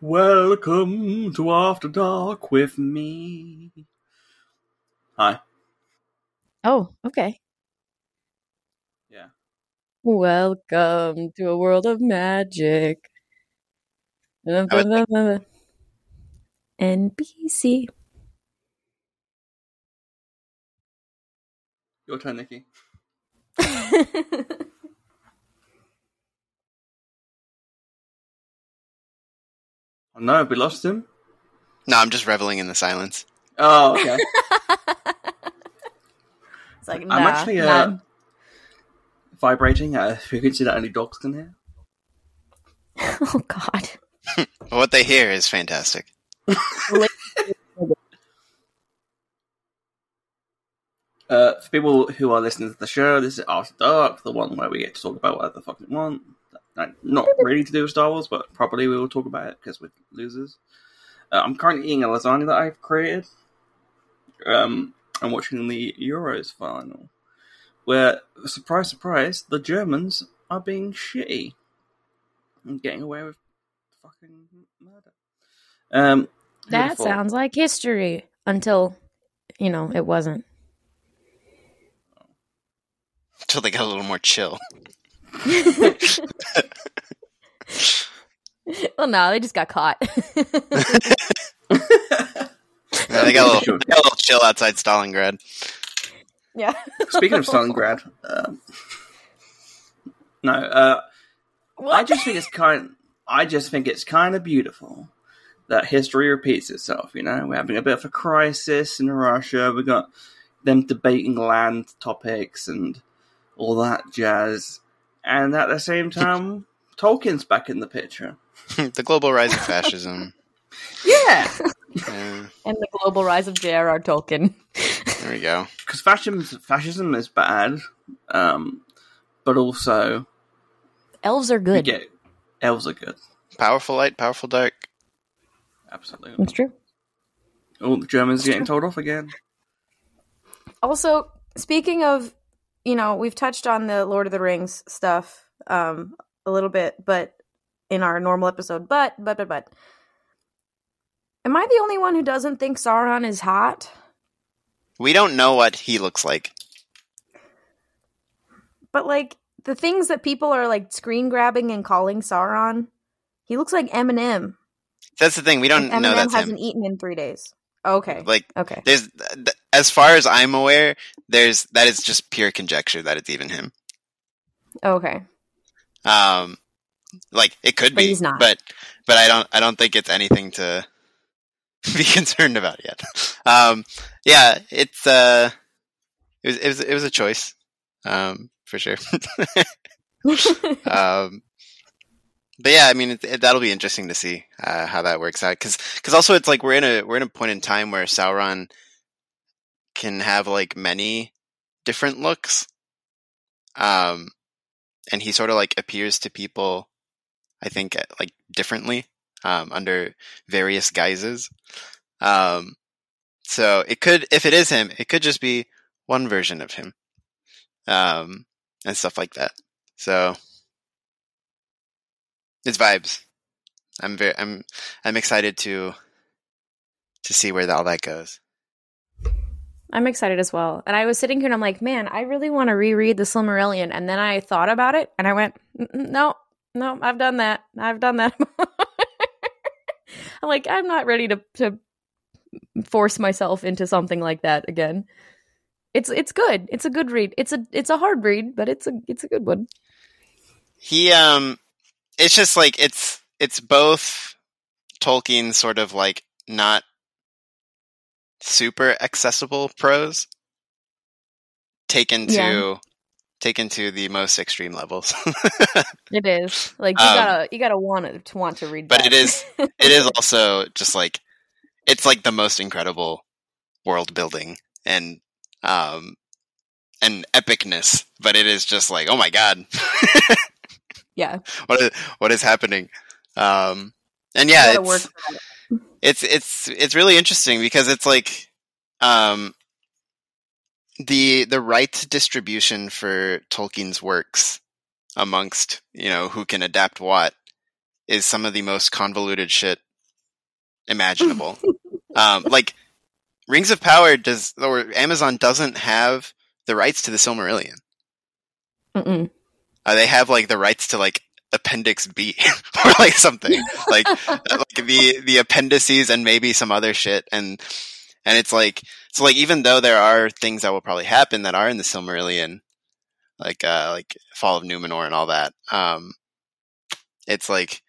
Welcome to After Dark with me. Hi. Oh, okay. Yeah. Welcome to a world of magic. NBC. Your turn, Nicky. no, we lost him. No, I'm just reveling in the silence. Oh, okay. it's like, I'm actually uh, nah. vibrating at a frequency that only dogs can hear. Oh God. What they hear is fantastic. Uh, for people who are listening to the show, this is After Dark, the one where we get to talk about whatever the fuck we want. Like, Not really to do with Star Wars, but probably we will talk about it because we're losers. Uh, I'm currently eating a lasagna that I've created. Um, I'm watching the Euros final, where surprise, surprise, the Germans are being shitty and getting away with fucking murder. Um, That beautiful. sounds like history until, you know, it wasn't. Until they got a little more chill. Well, no, they just got caught. Yeah, they, got a little, they got a little chill outside Stalingrad. yeah. Speaking of Stalingrad, um, no, uh, I just think it's kind. I just think it's kind of beautiful that history repeats itself. You know, we're having a bit of a crisis in Russia. We got them debating land topics and all that jazz, and at the same time, Tolkien's back in the picture. the global rise of fascism. Yeah, Yeah, and the global rise of J.R.R. Tolkien. there we go. because fascism fascism is bad, um, but also Elves are good. get elves are good. Powerful light, powerful dark. Absolutely. That's true. Oh, the Germans getting told off again. Also, speaking of, you know, we've touched on the Lord of the Rings stuff um, a little bit, but in our normal episode, but but but but, am I the only one who doesn't think Sauron is hot? We don't know what he looks like. But like the things that people are like screen grabbing and calling Sauron, he looks like Eminem. That's the thing. We don't and know Eminem that's hasn't him. etten in three days. Okay. Like, okay. there's, th- as far as I'm aware, there's that is just pure conjecture that it's even him. Okay. Um, like it could But be, he's not. but but I don't I don't think it's anything to be concerned about yet. Um, yeah, it's uh, it was it was it was a choice, um, for sure. um, but yeah, I mean, it, it, that'll be interesting to see uh, how that works out. Because also it's like we're in a we're in a point in time where Sauron can have like many different looks, um, and he sort of like appears to people, I think, uh, like differently um, under various guises. Um, so it could, if it is him, it could just be one version of him, um, and stuff like that. So it's vibes. I'm very, I'm, I'm excited to, to see where all that goes. I'm excited as well. And I was sitting here and I'm like, man, I really want to reread the Silmarillion. And then I thought about it and I went, "Mm, mm, no, no, I've done that. I've done that. I'm like, I'm not ready to to force myself into something like that again. It's it's good. It's a good read. It's a it's a hard read, but it's a it's a good one. He, um, it's just like, it's, it's both Tolkien sort of like not super accessible prose taken to Yeah. taken to the most extreme levels. It is like you Um, gotta you gotta want it to want to read. but that. it is it is also just like it's like the most incredible world building and um and epicness but it is just like oh my god yeah. what is what is happening um and yeah it's work for that. It's it's it's really interesting because it's like um the the right distribution for Tolkien's works amongst you know who can adapt what is some of the most convoluted shit imaginable. um, like Rings of Power does, or Amazon doesn't have the rights to the Silmarillion. Uh, they have like the rights to like Appendix B or like something. Like like the the appendices and maybe some other shit. And and it's like so like even though there are things that will probably happen that are in the Silmarillion, like uh like Fall of Numenor and all that, um, it's like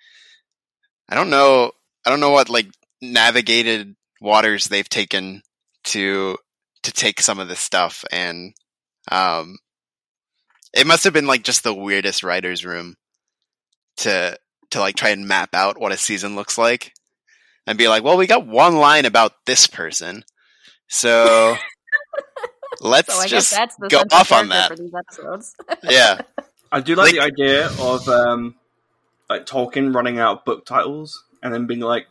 I don't know I don't know what like navigated waters they've taken to to take some of this stuff. And um it must have been like just the weirdest writer's room to to like try and map out what a season looks like and be like, well, we got one line about this person, so let's So just that's go off on that. for these episodes. yeah. I do like, Like- the idea of um, like Tolkien running out of book titles and then being like,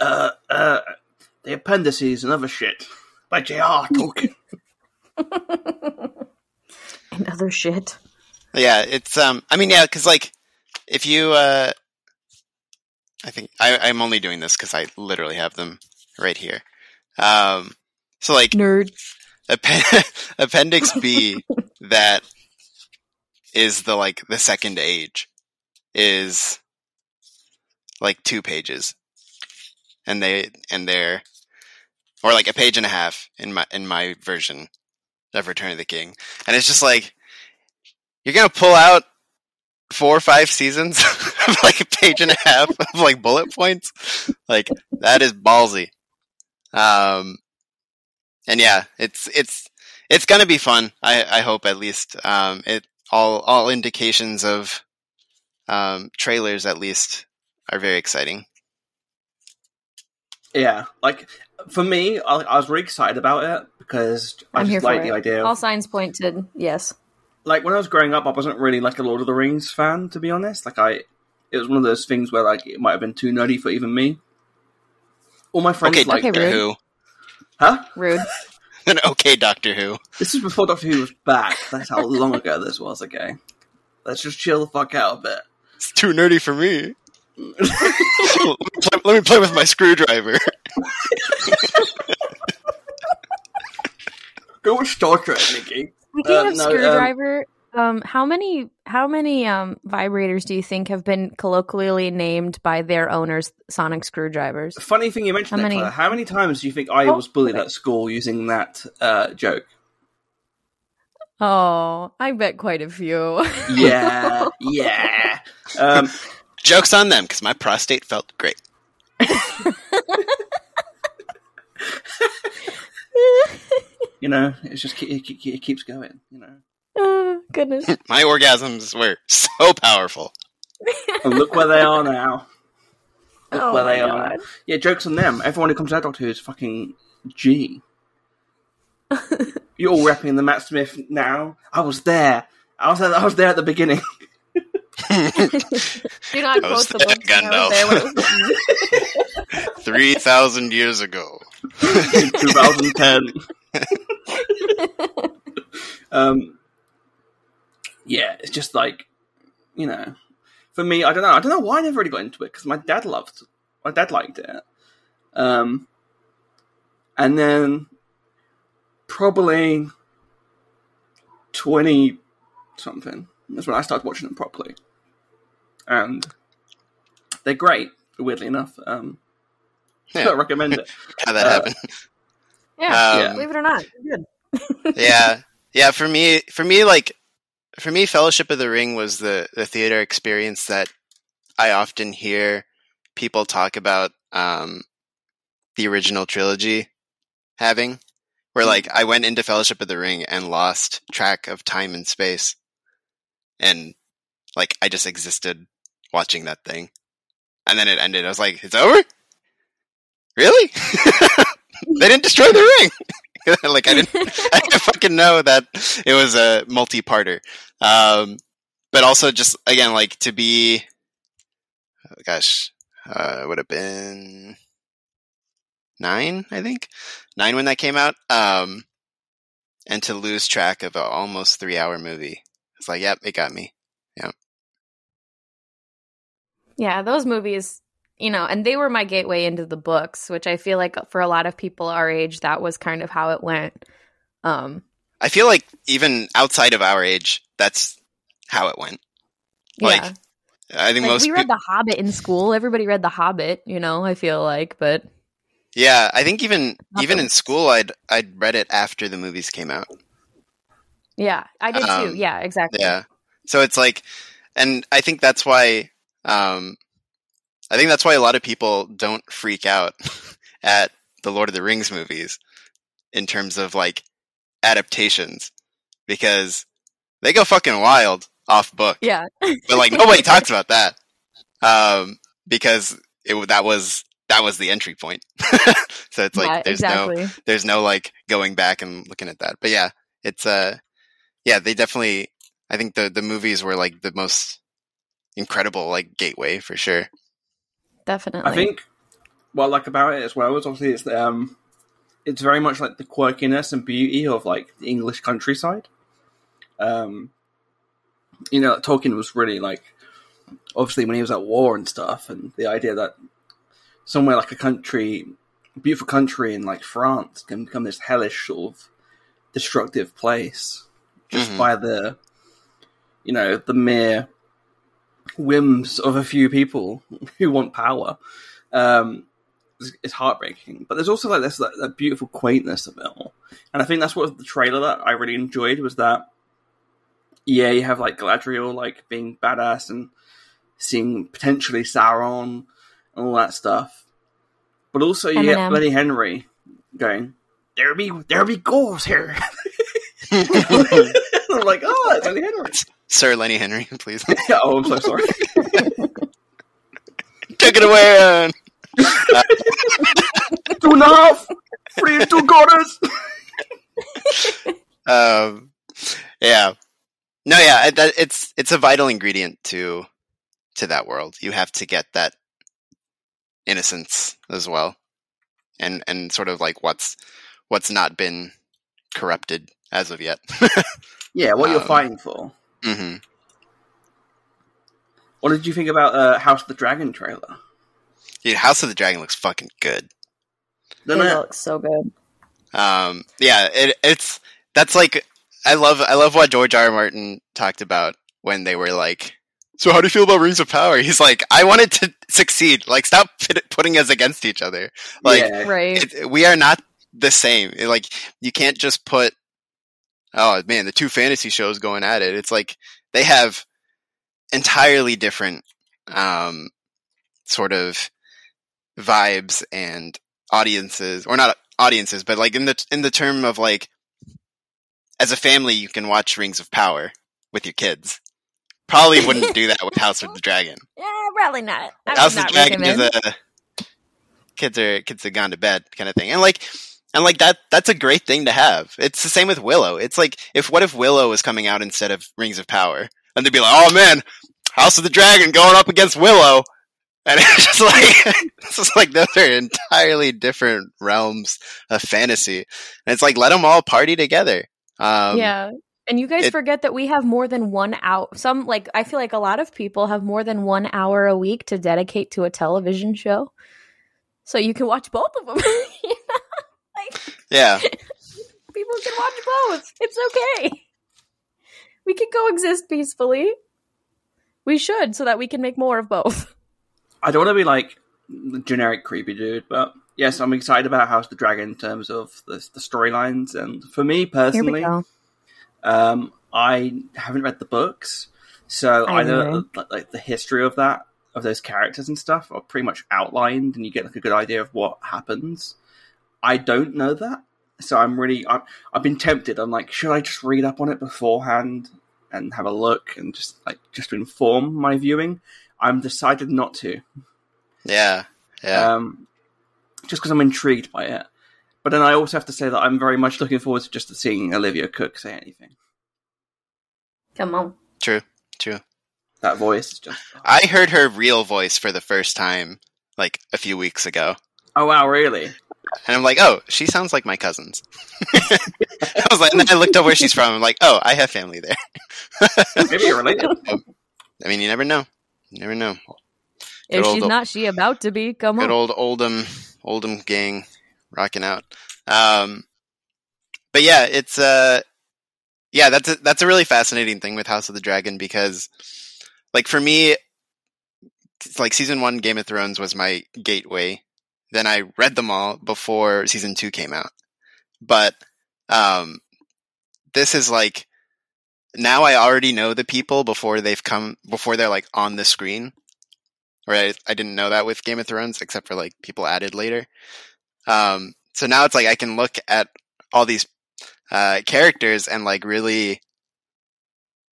uh, uh, the appendices and other shit by J.R. Tolkien. and other shit. Yeah, it's um. I mean, yeah, because like, if you, uh, I think I, I'm only doing this because I literally have them right here. Um, so like, Nerd. Appen- Appendix B that is the like the second age is like two pages, and they and they're or like a page and a half in my in my version of Return of the King, and it's just like you're gonna pull out four or five seasons of like a page and a half of like bullet points, like that is ballsy. Um, and yeah, it's it's it's gonna be fun. I I hope at least. Um, it all all indications of um trailers at least are very exciting. Yeah, like for me, I, I was really excited about it because I I'm just here for like it. the idea. All signs point to yes. Like when I was growing up, I wasn't really like a Lord of the Rings fan, to be honest. Like I, it was one of those things where like it might have been too nerdy for even me. All my friends Okay, like, Okay, Doctor rude. Who. huh? Rude. An okay Doctor Who. This is before Doctor Who was back. That's how long ago this was. Okay, let's just chill the fuck out a bit. It's too nerdy for me. let, me play, let me play with my screwdriver. Go with Star Trek, Nicky. Speaking Uh, of no, um, screwdriver, um, how many how many um, vibrators do you think have been colloquially named by their owners sonic screwdrivers? Funny thing you mentioned How that. many- Clare. How many times do you think I Oh, was bullied okay. at school using that uh, joke? Oh, I bet quite a few. Yeah, yeah. Um, Joke's on them because my prostate felt great. you know, it's just ke- it, it keeps going. You know, oh, goodness. My orgasms were so powerful. and oh, look where they are now. Look Oh where my they are. God. now. Yeah, jokes on them. Everyone who comes to that Doctor Who is fucking G. You're all repping the Matt Smith now. I was there. I was there, I was there at the beginning. Do not I was quote the there, book. I was there when it was written. Three thousand years ago. in 2010. um, yeah, it's just like, you know, for me, I don't know. I don't know why I never really got into it because my dad loved, my dad liked it. Um, and then probably 20 something. That's when I started watching them properly. And they're great, weirdly enough. Um, Yeah. I recommend it. How that Uh, happened. Yeah, Um, believe it or not, good. yeah, yeah. For me, for me, like for me, Fellowship of the Ring was the the theater experience that I often hear people talk about um, the original trilogy having, where like I went into Fellowship of the Ring and lost track of time and space, and like I just existed watching that thing, and then it ended. I was like, "It's over." Really? they didn't destroy the ring. like I didn't, I didn't fucking know that it was a multi-parter. Um, but also just again, like to be, oh gosh, uh, it would have been nine, I think, nine when that came out. Um, and to lose track of an almost three-hour movie, it's like, yep, it got me. Yeah. Yeah, those movies, you know, and they were my gateway into the books, which I feel like for a lot of people our age, that was kind of how it went. Um, I feel like even outside of our age, that's how it went. Like, yeah, I think like, most we read peop- The Hobbit in school. Everybody read The Hobbit, you know. I feel like, but yeah, I think even even in school, I'd I'd read it after the movies came out. yeah, I did Um, too. Yeah, exactly. Yeah. So it's like, and I think that's why, um, I think that's why a lot of people don't freak out at the Lord of the Rings movies in terms of like adaptations because they go fucking wild off book. yeah, But like nobody talks about that. Um, because it, that was, that was the entry point. so it's like, yeah, there's no, there's no like going back and looking at that. But yeah, it's uh yeah, they definitely I think the the movies were like the most incredible like gateway for sure. Definitely. I think what I like about it as well is obviously it's um it's very much like the quirkiness and beauty of like the English countryside. Um, you know, Tolkien was really like obviously when he was at war and stuff, and the idea that somewhere like a country, beautiful country in like France, can become this hellish sort of destructive place just Mhm. by the you know the mere whims of a few people who want power um is, is heartbreaking. But there's also like this that, that beautiful quaintness of it all. And i think that's what the trailer that i really enjoyed was that yeah you have like galadriel like being badass and seeing potentially sauron and all that stuff. But also you get Eminem. bloody henry going there be there be ghouls here i'm like oh it's bloody henry Sir Lenny Henry, please. oh i'm so sorry Take it away. Aaron. two and a half three and two quarters Um yeah. No, yeah, that, it's it's a vital ingredient to to that world. You have to get that innocence as well. And and sort of like what's what's not been corrupted as of yet. yeah what you're Um, fighting for hmm What did you think about uh, House of the Dragon trailer? Dude, House of the Dragon looks fucking good. it Didn't it? looks so good. Um, yeah, it, it's that's like I love I love what George R. R. Martin talked about when they were like, "So how do you feel about Rings of Power?" He's like, "I wanted to succeed. Like, stop pit- putting us against each other. Like, yeah. Right. it, we are not the same. Like, you can't just put, oh man, the two fantasy shows going at it. It's like they have entirely different, um, sort of vibes and audiences, or not audiences, but like in the in the term of like, as a family, you can watch Rings of Power with your kids. Probably wouldn't do that with House of the Dragon. Yeah, probably not. I House of the Dragon is a kids are kids have gone to bed kind of thing, and like and like that that's a great thing to have. It's the same with Willow. It's like if what if Willow was coming out instead of Rings of Power, and they'd be like, oh man, House of the Dragon going up against Willow, and it's just like it's just like those are entirely different realms of fantasy, and it's like let them all party together. Um, yeah. And you guys it- forget that we have more than one hour. Some, like, I feel like a lot of people have more than one hour a week to dedicate to a television show. So you can watch both of them. You know? like, yeah, people can watch both. It's okay. We can coexist peacefully. We should, so that we can make more of both. I don't want to be like the generic creepy dude, but yes, I'm excited about House of the Dragon in terms of the, the storylines. And for me personally, um, I haven't read the books, so I I know know. that, like the history of that of those characters and stuff are pretty much outlined, and you get like a good idea of what happens. I don't know that, so I'm really I've, I've been tempted. I'm like, should I just read up on it beforehand and have a look and just like just to inform my viewing? I'm decided not to, yeah, yeah. um, just because I'm intrigued by it. But then I also have to say that I'm very much looking forward to just seeing Olivia Cooke say anything. Come on. true, true. That voice is just. I heard her real voice for the first time like a few weeks ago. Oh wow, really? And I'm like, oh, she sounds like my cousins. I was like, and then I looked up where she's from. I'm like, oh, I have family there. Maybe you're related. I mean, you never know. You never know. If she's old- not, she about to be. Come Good on. old Oldham Oldham gang rocking out. Um, but yeah, it's uh, yeah, that's a, that's a really fascinating thing with House of the Dragon because, like, for me, it's like season one Game of Thrones was my gateway. Then I read them all before season two came out, but um, this is like now I already know the people before they've come before they're like on the screen. Right? I, didn't know that with Game of Thrones, except for like people added later. Um, so now it's like I can look at all these uh, characters and like really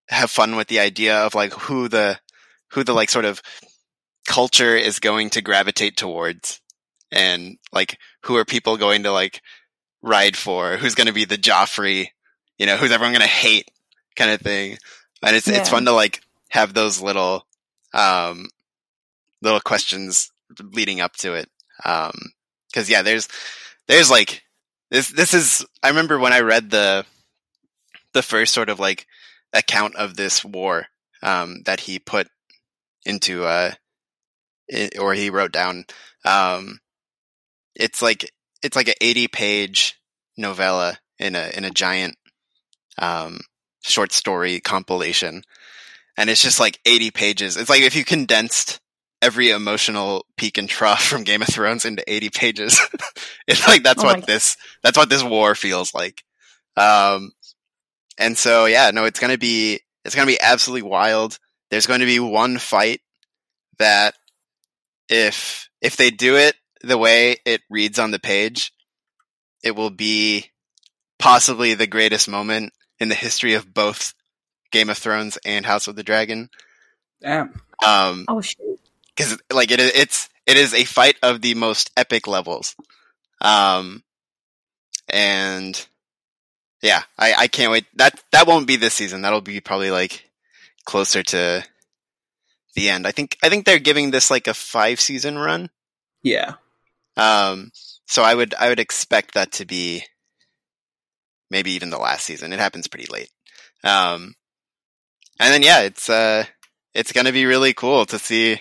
have fun with the idea of like who the who the like sort of culture is going to gravitate towards, and like who are people going to like ride for? Who's going to be the Joffrey? You know, who's everyone going to hate? Kind of thing. And it's it's fun to like have those little um little questions leading up to it. Um, cause yeah, there's, there's like, this, this is, I remember when I read the, the first sort of like account of this war, um, that he put into, uh, i or he wrote down, um, it's like, it's like an 80 page novella in a, in a giant, um, short story compilation. And it's just like 80 pages. It's like if you condensed every emotional peak and trough from Game of Thrones into 80 pages. it's like that's Oh what this that's what this war feels like. Um and so yeah, no, it's going to be it's going to be absolutely wild. There's going to be one fight that if if they do it the way it reads on the page, it will be possibly the greatest moment in the history of both Game of Thrones and House of the Dragon. Damn. Um, Oh shoot! because like it is it's it is a fight of the most epic levels um and yeah i i can't wait that that won't be this season that'll be probably like closer to the end i think i think they're giving this like a five season run Yeah. Um so i would i would expect that to be maybe even the last season it happens pretty late um and then yeah it's uh it's gonna be really cool to see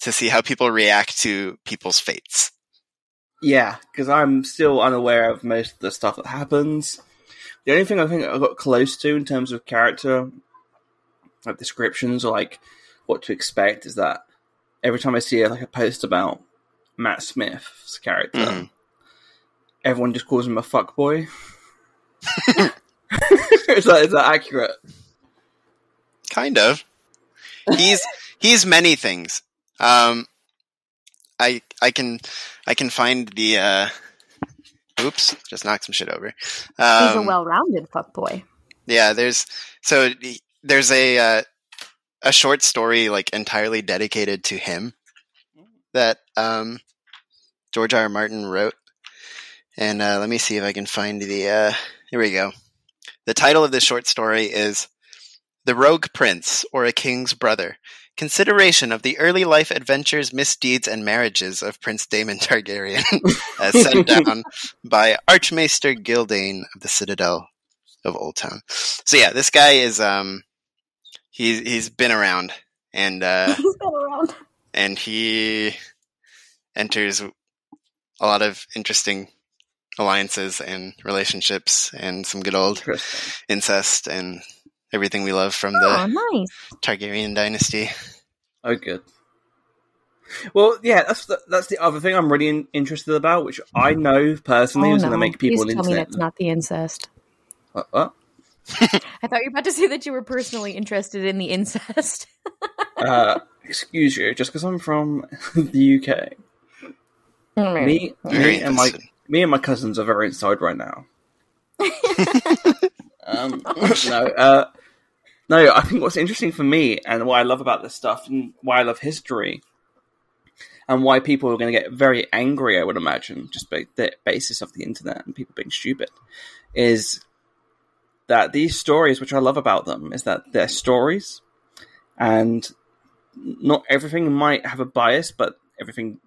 to see how people react to people's fates. Yeah, because I'm still unaware of most of the stuff that happens. The only thing I think I got close to in terms of character, like descriptions or like what to expect, is that every time I see like a post about Matt Smith's character, Mhm. everyone just calls him a fuckboy. is that is that accurate? Kind of. He's he's many things. Um, I I can I can find the. Uh, oops, just knocked some shit over. He's a Um, well-rounded fuckboy. Yeah, there's so there's a uh, a short story like entirely dedicated to him that um, George R. R. Martin wrote, and uh, let me see if I can find the. Uh, here we go. The title of this short story is "The Rogue Prince or a King's Brother." Consideration of the early life adventures, misdeeds, and marriages of Prince Daemon Targaryen, as sent down by Archmaester Gyldayn of the Citadel of Old Town. So yeah, this guy is um he's he's been around and uh He's been around. and he enters a lot of interesting alliances and relationships and some good old incest and everything we love from Oh, the nice. Targaryen dynasty. Oh, good. Well, yeah, that's the, that's the other thing I'm really in, interested about, which I know personally oh, is no. going to make people Please tell me that's not the incest. What, what? I thought you were about to say that you were personally interested in the incest. Uh, excuse you, just because I'm from the UK, Me, me and my me and my cousins are very inside right now. um, no, uh, no. I think what's interesting for me and what I love about this stuff and why I love history and why people are going to get very angry, I would imagine, just by the basis of the internet and people being stupid, is that these stories, which I love about them, is that they're stories, and not everything might have a bias, but everything,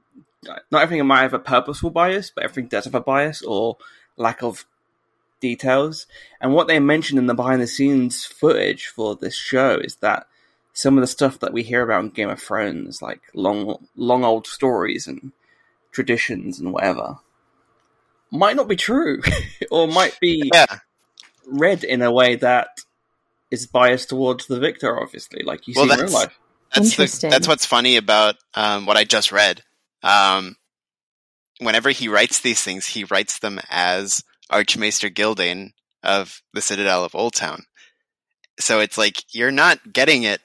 not everything might have a purposeful bias, but everything does have a bias or lack of details. And what they mentioned in the behind the scenes footage for this show is that some of the stuff that we hear about in Game of Thrones, like long, long old stories and traditions and whatever, might not be true, or might be Yeah, read in a way that is biased towards the victor. Obviously, like you Well, see in real that's- life. that's the, Interesting. that's what's funny about um, what I just read. Um, whenever he writes these things, he writes them as Archmaester Gyldayn of the Citadel of Old Town. So it's like you're not getting it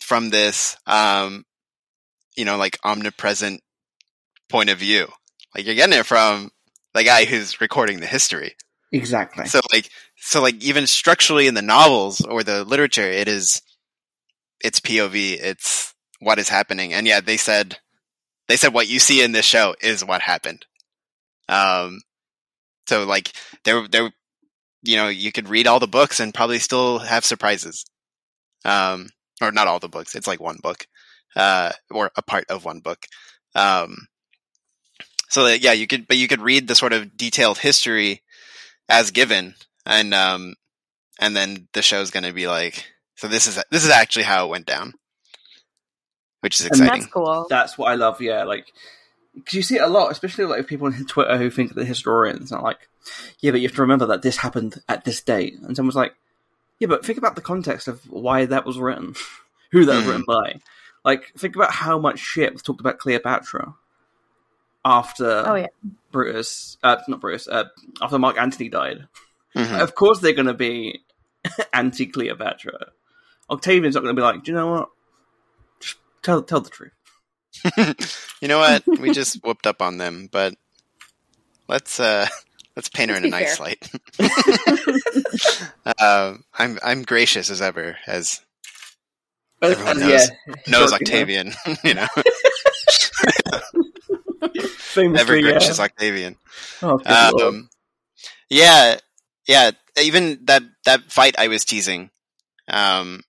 from this, um, you know, like omnipresent point of view. Like you're getting it from the guy who's recording the history. Exactly. So like, so like even structurally in the novels or the literature, it is, it's POV. It's what is happening. And yeah, they said, they said what you see in this show is what happened. Um, so like there, there, you know, you could read all the books and probably still have surprises. Um, or not all the books. It's like one book, uh, or a part of one book. Um, so that, yeah, you could, but you could read the sort of detailed history as given and um and then the show's going to be like so this is this is actually how it went down which is And exciting That's cool. That's what I love. Yeah, like because you see it a lot, especially like people on Twitter who think they're historians. And like, yeah, but you have to remember that this happened at this date. And someone's like, yeah, but think about the context of why that was written, who that was Mhm. written by. Like, think about how much shit was talked about Cleopatra after Oh yeah. Brutus, uh, not Brutus, uh, after Mark Antony died. Mhm. Of course, they're going to be anti Cleopatra. Octavian's not going to be like, do you know what? Just tell tell the truth. you know what we just whooped up on them but let's uh let's paint her in a nice fair. light um i'm i'm gracious as ever as As- Everyone knows- yeah, knows Sure, octavian you know Famously, ever yeah. octavian Oh, um, yeah, yeah. Even that that fight I was teasing, um,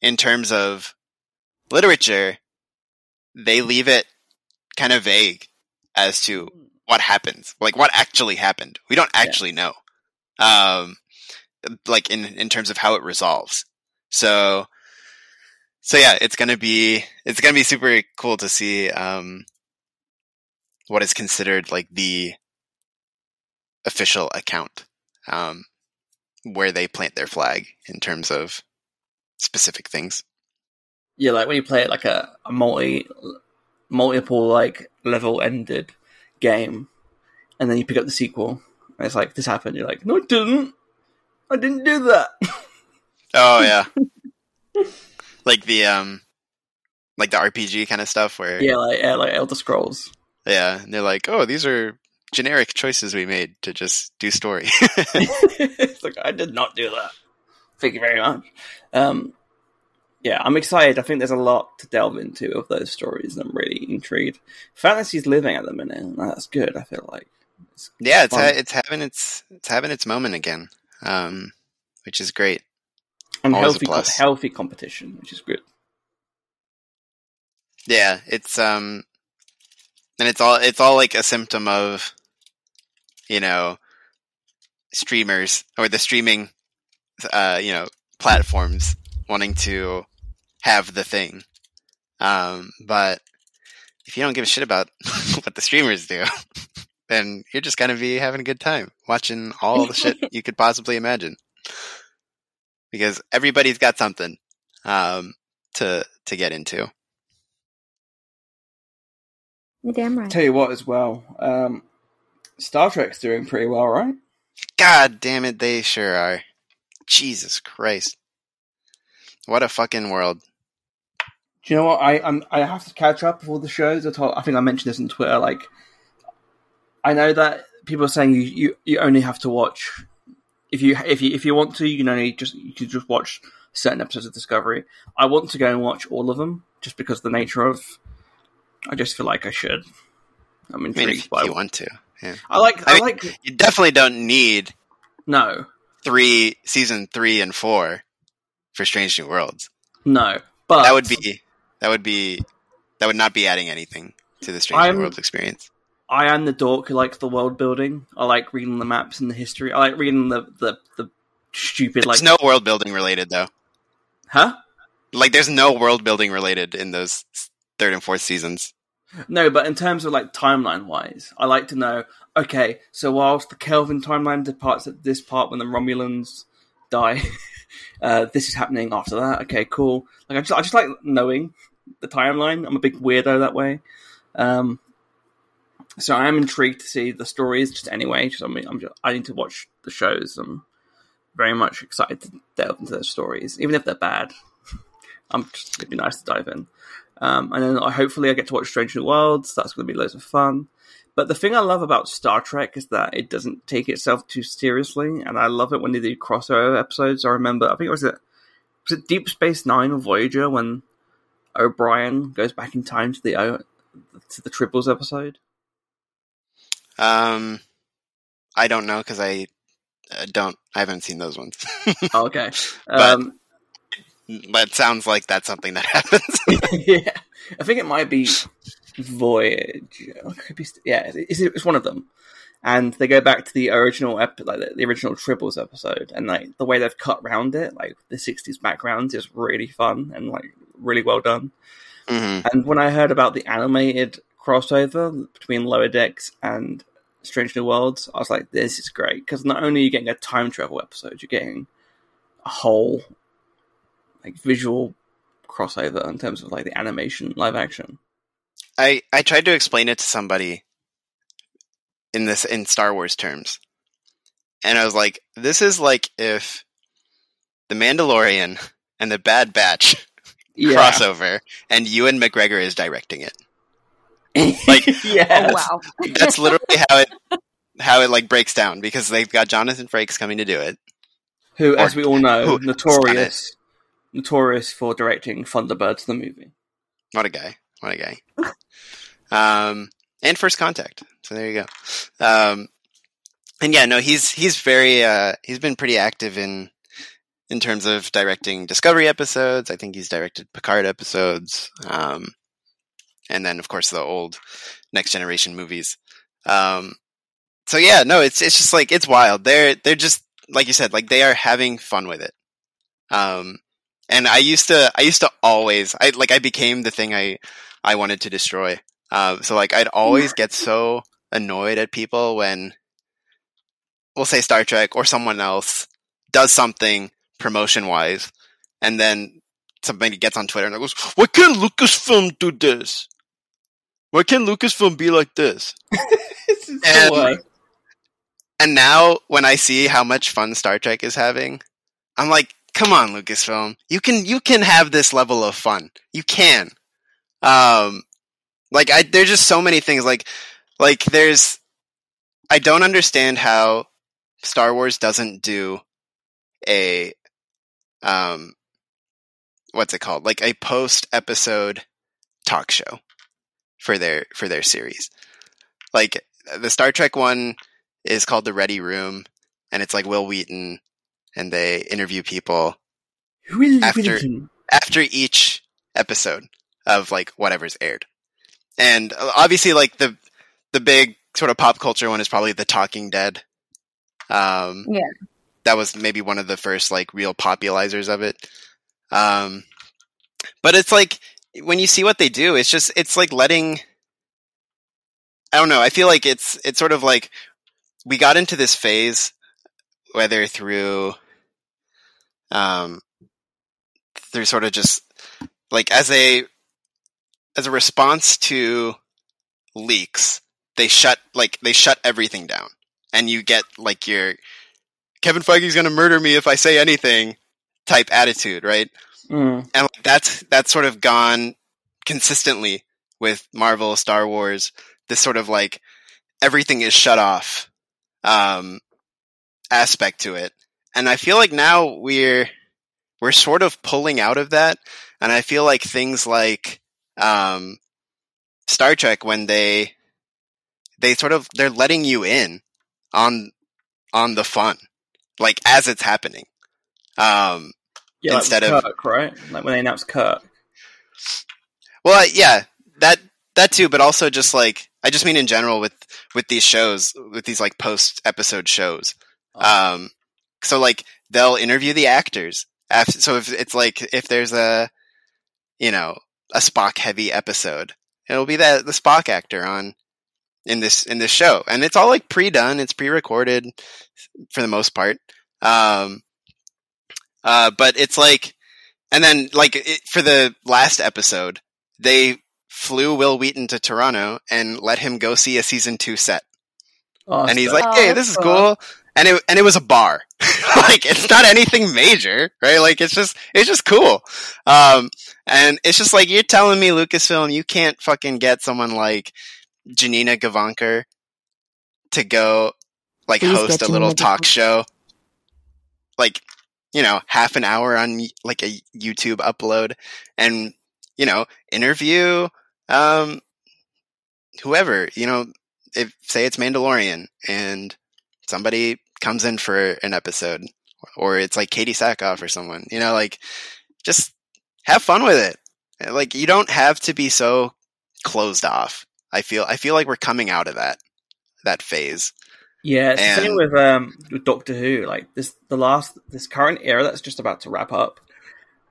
in terms of literature, they leave it kind of vague as to what happens, like what actually happened. We don't actually know, um, like in in terms of how it resolves. So, so yeah, it's gonna be it's gonna be super cool to see um, what is considered like the official account um, where they plant their flag in terms of specific things. Yeah, like when you play it like a, a multi multiple like level ended game, and then you pick up the sequel, and it's like this happened. You're like, no, it didn't. I didn't do that. Oh yeah, like the um, like the RPG kind of stuff where yeah, like yeah, like Elder Scrolls. yeah, and they're like, oh, these are generic choices we made to just do story. it's like I did not do that. Thank you very much. Um, yeah, I'm excited. I think there's a lot to delve into of those stories, and I'm really intrigued. Fantasy's living at the minute, and that's good. I feel like. It's yeah, it's ha- it's having its it's having its moment again, um, which is great. and always healthy, healthy competition, which is good. Yeah, it's um, and it's all it's all like a symptom of, you know, streamers or the streaming, uh, you know, platforms wanting to have the thing. Um, but if you don't give a shit about what the streamers do, then you're just gonna be having a good time watching all the shit you could possibly imagine. Because everybody's got something um, to to get into. You're damn right. Tell you what, as well, um, Star Trek's doing pretty well, right? God damn it, they sure are. Jesus Christ. What a fucking world. Do you know what? I I'm, I have to catch up with all the shows. I told, I think I mentioned this on Twitter. Like, I know that people are saying you, you, you only have to watch if you if you if you want to. You can only just you can just watch certain episodes of Discovery. I want to go and watch all of them just because the nature of. I just feel like I should. I'm I mean, intrigued if by. you want to. Yeah. I like. I, I mean- like. You definitely don't need No, three, season three and four for Strange New Worlds. no. But That would be, that would be, that would not be adding anything to the Strange I'm- New Worlds experience. I am the dork who likes the world building. I like reading the maps and the history. I like reading the the, the stupid like It's no world building related though. huh? Like, there's no world building related in those third and fourth seasons. No, but in terms of like timeline wise, I like to know. Okay, so whilst the Kelvin timeline departs at this part when the Romulans die, uh, this is happening after that. Okay, cool. Like I just, I just like knowing the timeline. I'm a big weirdo that way. Um, so I am intrigued to see the stories. Just anyway, just I mean, I'm just, I need to watch the shows. I'm very much excited to delve into those stories, even if they're bad. I'm just it'd be nice to dive in. Um, and then hopefully I get to watch Strange New Worlds. That's going to be loads of fun. But the thing I love about Star Trek is that it doesn't take itself too seriously, and I love it when they do crossover episodes. I remember, I think it was it was it Deep Space Nine or Voyager when O'Brien goes back in time to the O- to the Tribbles episode. Um, I don't know because I uh, don't. I haven't seen those ones. Oh, okay, But- um, but it sounds like that's something that happens. yeah, I think it might be Voyage. Be, yeah, it's, it's one of them. And they go back to the original ep- like the, original Tribbles episode, and like the way they've cut around it, like the '60s background, is really fun and like really well done. hmm And when I heard about the animated crossover between Lower Decks and Strange New Worlds, I was like, this is great because not only are you getting a time travel episode, you're getting a whole like visual crossover in terms of like the animation live action. I I tried to explain it to somebody in this in Star Wars terms, and I was like, "This is like if the Mandalorian and the Bad Batch crossover, and Ewan McGregor is directing it. Like- yeah, Oh, wow. That's literally how it how it like breaks down because they've got Jonathan Frakes coming to do it. who, or as we all know, who- notorious, notorious for directing Thunderbirds the movie. What a guy! What a guy! um, and First Contact. So there you go. Um, and yeah, no, he's he's very uh, he's been pretty active in in terms of directing Discovery episodes. I think he's directed Picard episodes, um, and then of course the old Next Generation movies. Um, so yeah, no, it's it's just like it's wild. They're they're just like you said, like they are having fun with it. Um, and I used to I used to always I like I became the thing I I wanted to destroy. Um, so like I'd always get so annoyed at people when we'll say Star Trek or someone else does something promotion wise, and then somebody gets on Twitter and goes, "Why can't Lucasfilm do this? Why can't Lucasfilm be like this?" This is And-. And now when I see how much fun Star Trek is having, I'm like, come on, Lucasfilm. You can you can have this level of fun. You can. Um like I there's just so many things like like there's I don't understand how Star Wars doesn't do a um what's it called? Like a post episode talk show for their for their series. Like the Star Trek one is called The Ready Room, and it's like Wil Wheaton, and they interview people Will after- Wheaton. after each episode of like whatever's aired. And uh, obviously, like the the big sort of pop culture one is probably The Talking Dead. Um, Yeah. that was maybe one of the first like real popularizers of it. Um, but it's like when you see what they do, it's just it's like letting. I don't know. I feel like it's it's sort of like we got into this phase, whether through, um, through sort of just like as a as a response to leaks, they shut like they shut everything down, and you get like your Kevin Feige's going to murder me if I say anything type attitude, right? Mm. and like, that's that's sort of gone consistently with Marvel, Star Wars. This sort of like everything is shut off um, aspect to it, and I feel like now we're we're sort of pulling out of that, and I feel like things like um, Star Trek when they they sort of they're letting you in on on the fun, like as it's happening. Um, Yeah, like Instead of- right? Like when they announced Kirk. Well, yeah, that that too, but also just like I just mean in general with with these shows, with these like post episode shows. Um, so like they'll interview the actors. After, so if it's like if there's a you know, a Spock heavy episode. It'll be that the Spock actor on in this in this show, and it's all like pre-done. It's pre-recorded for the most part. Um, uh, but it's like, and then like it, for the last episode, they flew Wil Wheaton to Toronto and let him go see a season two set. Oh, and he's like, "Hey, this is cool. Cool." And it and it was a bar. like it's not anything major, right? Like it's just it's just cool. Um, and it's just like you're telling me, Lucasfilm, you can't fucking get someone like Janina Gavankar to go like Please host a little talk show, like you know, half an hour on like a YouTube upload, and you know, interview um whoever you know if say it's Mandalorian and somebody comes in for an episode, or it's like Katee Sackhoff or someone, you know, like just have fun with it. Like you don't have to be so closed off. I feel I feel like we're coming out of that that phase. Yeah, it's the same with um with Doctor Who. Like this, the last this current era that's just about to wrap up.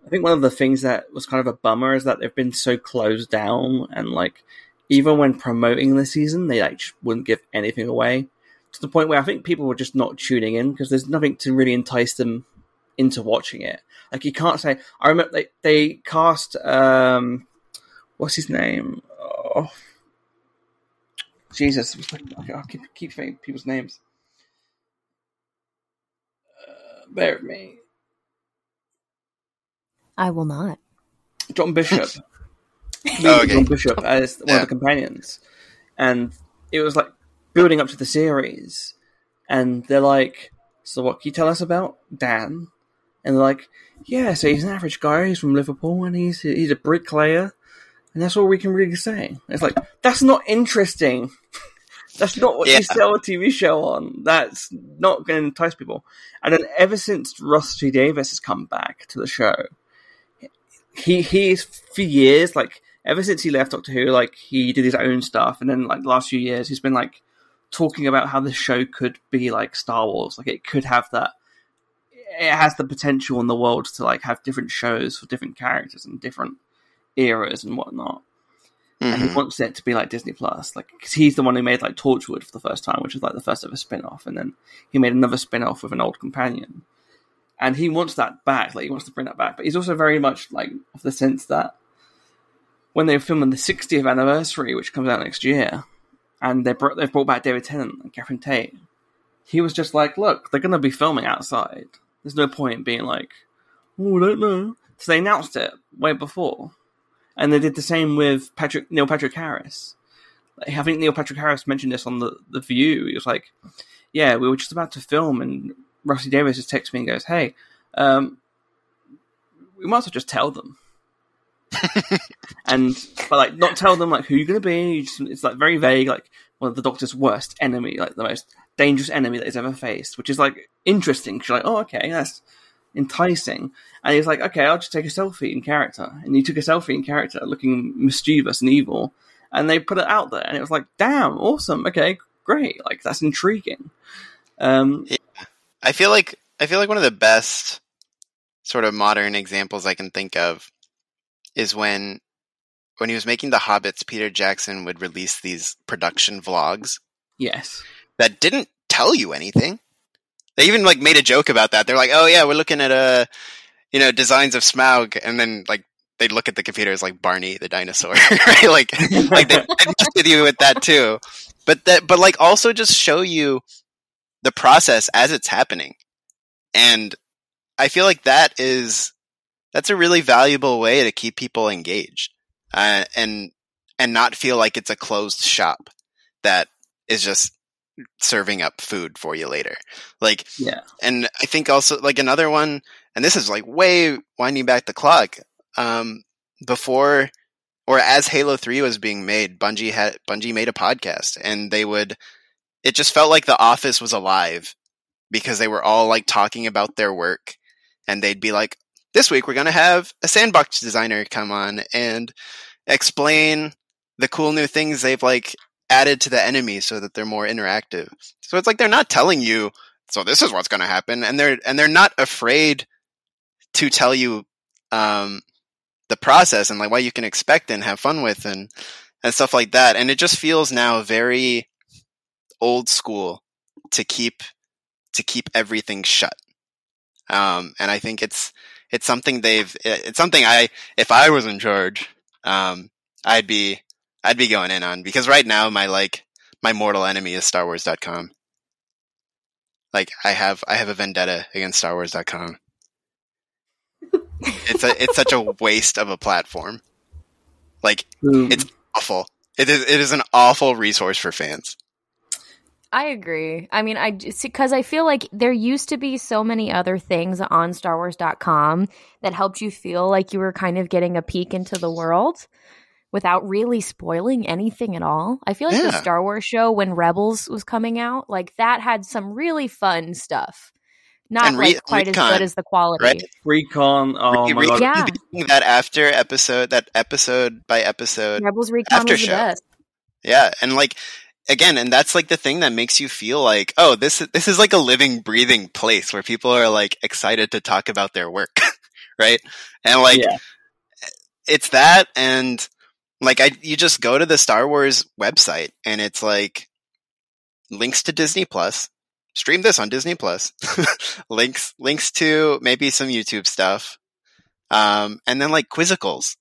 I think one of the things that was kind of a bummer is that they've been so closed down, and like even when promoting the season, they like wouldn't give anything away to the point where I think people were just not tuning in because there's nothing to really entice them into watching it. Like you can't say. I remember they they cast um what's his name? Oh. Jesus, what's the- okay, I keep keep saying people's names. Uh, bear with me. I will not. John Bishop. Oh, okay. John Bishop as one Yeah. of the companions, and it was like building up to the series, and they're like, "So what can you tell us about Dan?" And they're like, "Yeah, so he's an average guy. He's from Liverpool, and he's he's a bricklayer, and that's all we can really say." It's like that's not interesting. That's not what Yeah. you sell a TV show on. That's not going to entice people. And then ever since Ross. Davies has come back to the show, he he's for years like ever since he left Doctor Who, like he did his own stuff, and then like the last few years, he's been like talking about how the show could be like Star Wars, like it could have that. It has the potential in the world to like have different shows for different characters and different eras and whatnot. And he Mhm. wants it to be like Disney Plus, like because he's the one who made like Torchwood for the first time, which was like the first ever spin off, and then he made another spin off with an old companion, and he wants that back, like he wants to bring that back. But he's also very much like of the sense that when they were filming the 60th anniversary, which comes out next year, and they brought they've brought back David Tennant and Catherine Tate, he was just like, look, they're going to be filming outside. There's no point in being like, oh, I don't know. So they announced it way before and they did the same with Patrick Neil Patrick Harris. Like, I think Neil Patrick Harris mentioned this on the the View. He was like, "Yeah, we were just about to film, and Russell T Davies just texts me and goes, "Hey, um, we might as well just tell them." and but like not tell them like who you're gonna be. Just, it's like very vague, like one of the Doctor's worst enemy, like the most dangerous enemy that he's ever faced, which is like interesting. You're like, oh, okay, that's enticing. And he's like, okay, I'll just take a selfie in character. And he took a selfie in character, looking mischievous and evil. And they put it out there, and it was like, damn, awesome, okay, great, like that's intriguing. Um, I feel like I feel like one of the best sort of modern examples I can think of is when when he was making the Hobbits, Peter Jackson would release these production vlogs yes, that didn't tell you anything. They even like made a joke about that. They're like, "Oh yeah, we're looking at uh, you know, designs of Smaug," and then like they'd look at the computers like Barney the dinosaur, right? Like, like they would mess with you with that too. But that, but like also just show you the process as it's happening, and I feel like that is that's a really valuable way to keep people engaged, uh, and and not feel like it's a closed shop that is just serving up food for you later. Like, yeah, and I think also like another one, and this is like way winding back the clock. Um, before or as Halo Three was being made, Bungie had Bungie made a podcast, and they would. It just felt like The Office was alive because they were all like talking about their work, and they'd be like, "This week we're gonna have a sandbox designer come on and explain the cool new things they've like added to the enemy so that they're more interactive." So it's like they're not telling you so this is what's going to happen and they're and they're not afraid to tell you um the process and like what you can expect and have fun with and and stuff like that. And it just feels now very old school to keep to keep everything shut. Um, and I think it's it's something they've it's something I if I was in charge, um, I'd be I'd be going in on because right now my like my mortal enemy is StarWars.com. Like I have I have a vendetta against StarWars.com. it's a it's such a waste of a platform. Like Boom. it's awful. It is it is an awful resource for fans. I agree. I mean, I because I feel like there used to be so many other things on StarWars.com that helped you feel like you were kind of getting a peek into the world without really spoiling anything at all. I feel like the Star Wars show when Rebels was coming out, like that had some really fun stuff. Not re- like quite as good as the quality. right? Recon. Oh Re- my re- god. Yeah. that after episode, that episode by episode. Rebels Recon After was the show. best. Yeah, and like again, and that's like the thing that makes you feel like, oh, this is this is like a living, breathing place where people are like excited to talk about their work, right? And like Yeah. it's that, and like I, you just go to the Star Wars website, and it's like links to Disney Plus. Stream this on Disney Plus. links links to maybe some YouTube stuff, um, and then like quizzicals,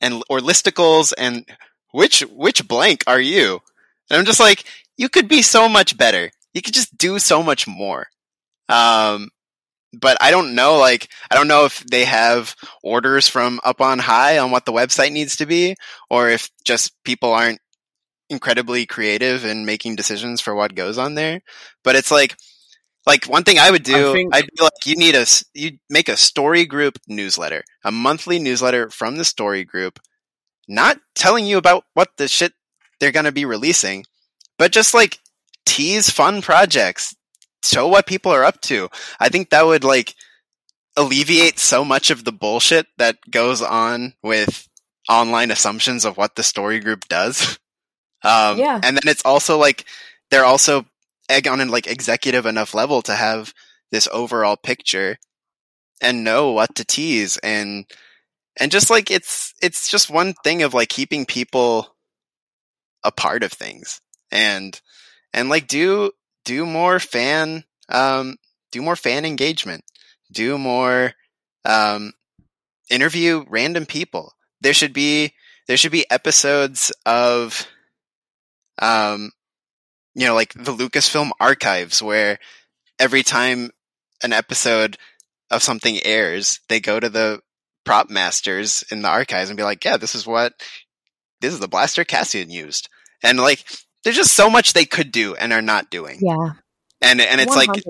and or listicles, and which which blank are you? And I'm just like, you could be so much better. You could just do so much more. Um, but I don't know, like, I don't know if they have orders from up on high on what the website needs to be, or if just people aren't incredibly creative in making decisions for what goes on there. But it's like, like one thing I would do, I think- I'd be like, you need a, you make a story group newsletter, a monthly newsletter from the story group, not telling you about what the shit they're going to be releasing, but just like tease fun projects, show what people are up to. I think that would like alleviate so much of the bullshit that goes on with online assumptions of what the story group does. Um, Yeah. and then it's also like they're also egg on an like executive enough level to have this overall picture and know what to tease and and just like it's it's just one thing of like keeping people a part of things. And and like do do more fan um do more fan engagement. Do more um interview random people. There should be there should be episodes of um you know like the Lucasfilm archives where every time an episode of something airs they go to the prop masters in the archives and be like yeah this is what this is the blaster Cassian used and like there's just so much they could do and are not doing Yeah. and and it's like 100%.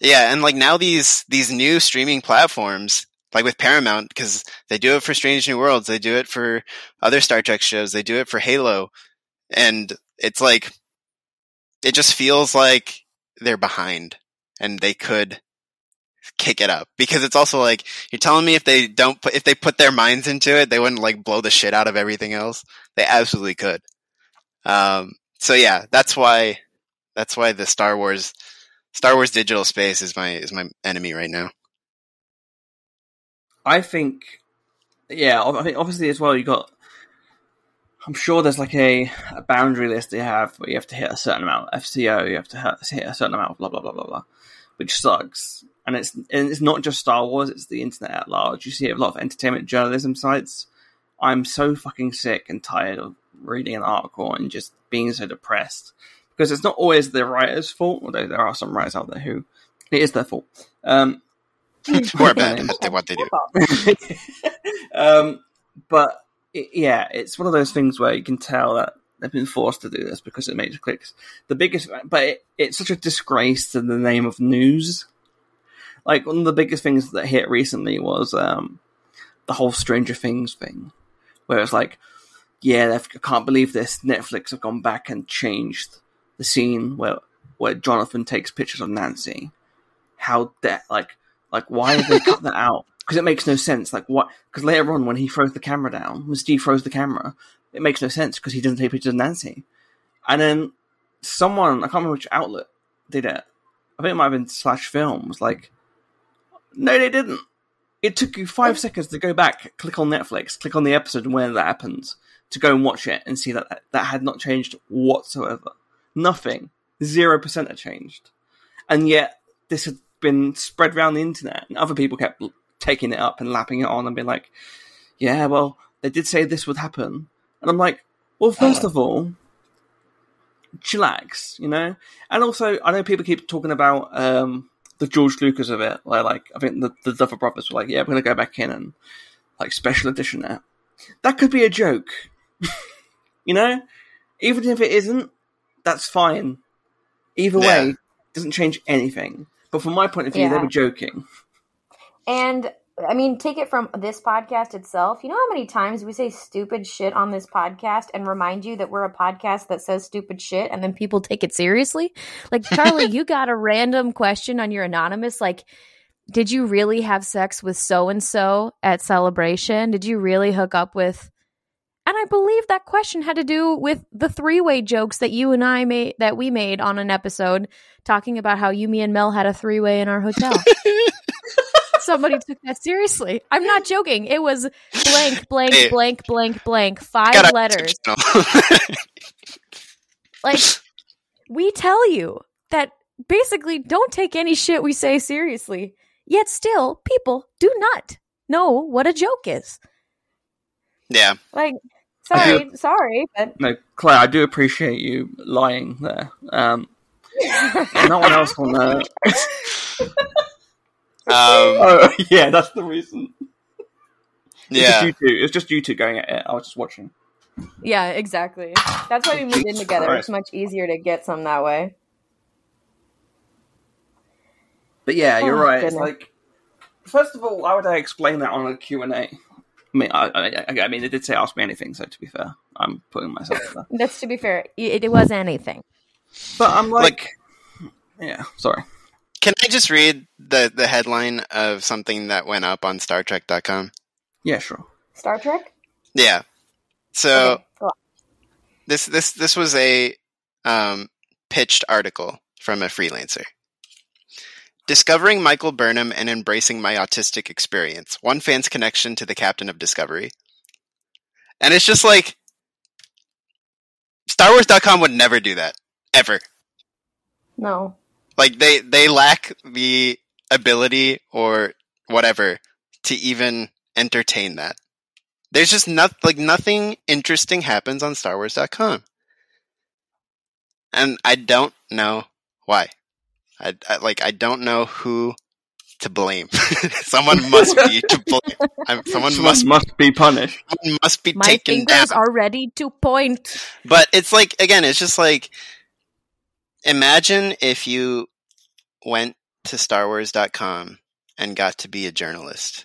yeah, and like now these these new streaming platforms, like with Paramount, because they do it for Strange New Worlds, they do it for other Star Trek shows, they do it for Halo, and it's like it just feels like they're behind, and they could kick it up because it's also like you're telling me if they don't put if they put their minds into it, they wouldn't like blow the shit out of everything else. They absolutely could. Um, so yeah, that's why that's why the Star Wars Star Wars digital space is my is my enemy right now. I think, yeah, I think obviously as well you got. I'm sure there's like a, a boundary list they have where you have to hit a certain amount of SEO, you have to hit, hit a certain amount of blah blah blah blah blah, which sucks. And it's and it's not just Star Wars; it's the internet at large. You see a lot of entertainment journalism sites. I'm so fucking sick and tired of reading an article and just being so depressed because it's not always the writer's fault, although there are some writers out there who it is their fault. Um, Who are bad at what they do. um, but it, yeah, it's one of those things where you can tell that they've been forced to do this because it makes clicks. The biggest, but it, it's such a disgrace to the name of news. Like one of the biggest things that hit recently was um, the whole Stranger Things thing, where it's like, yeah, I can't believe this. Netflix have gone back and changed the scene where where Jonathan takes pictures of Nancy. How that like like why did they cut that out? Because it makes no sense. Like what? Because later on, when he throws the camera down, when Steve throws the camera, it makes no sense because he doesn't take pictures of Nancy. And then someone, I can't remember which outlet did it. I think it might have been Slash Films. Like, no, they didn't. it took you five oh. seconds to go back, click on Netflix, click on the episode and where that happens, to go and watch it and see that that had not changed whatsoever. Nothing. Zero percent had changed. And yet, this had been spread around the internet, and other people kept taking it up and lapping it on and being like, yeah, well, they did say this would happen. And I'm like, well, first of all, chillax, you know? And also, I know people keep talking about um, the George Lucas of it. Where, like, I think the, the Duffer Brothers were like, yeah, we're going to go back in and, like, special edition it. That could be a joke. you know? Even if it isn't, that's fine. Either Yeah. way, doesn't change anything. But from my point of view, they were joking. And I mean, take it from this podcast itself. You know how many times we say stupid shit on this podcast and remind you that we're a podcast that says stupid shit and then people take it seriously. Like Charlie, you got a random question on your anonymous like did you really have sex with so and so at celebration? Did you really hook up with And I believe that question had to do with the three-way jokes that you and I made that we made on an episode talking about how you me and Mel had a three-way in our hotel. Somebody took that seriously. I'm not joking. It was blank, blank, Hey. blank, blank, blank. Five letters. Like, we tell you that basically don't take any shit we say seriously. Yet still, people do not know what a joke is. yeah. like, sorry, sorry, but No, Clare, I do appreciate you lying there. Um, no one else will know. Um, Oh, yeah, that's the reason. It's just yeah. you two. It's just you two going at it. I was just watching. yeah, exactly. That's why we moved in together. Christ. It's much easier to get some that way. But yeah, you're Oh, right. It's like, first of all, why would I explain that on a Q and A? I mean, I, I, I mean, they did say ask me anything. So to be fair, I'm putting myself there. That's to be fair. It, it was anything. But I'm like, yeah, sorry. Can I just read the, the headline of something that went up on Star StarTrek.com? Yeah, sure. Star Trek. Yeah. So Okay, go this this this was a um, pitched article from a freelancer. Discovering Michael Burnham and embracing my autistic experience. One fan's connection to the captain of Discovery. And it's just like StarWars.com would never do that. Ever. No. Like they they lack the ability or whatever to even entertain that. There's just not like nothing interesting happens on StarWars.com, and I don't know why. I, I like I don't know who to blame. someone must be to blame. I'm, someone Someone must must be punished. someone must be My taken down. fingers are ready to point. But it's like again, it's just like imagine if you went to StarWars.com and got to be a journalist.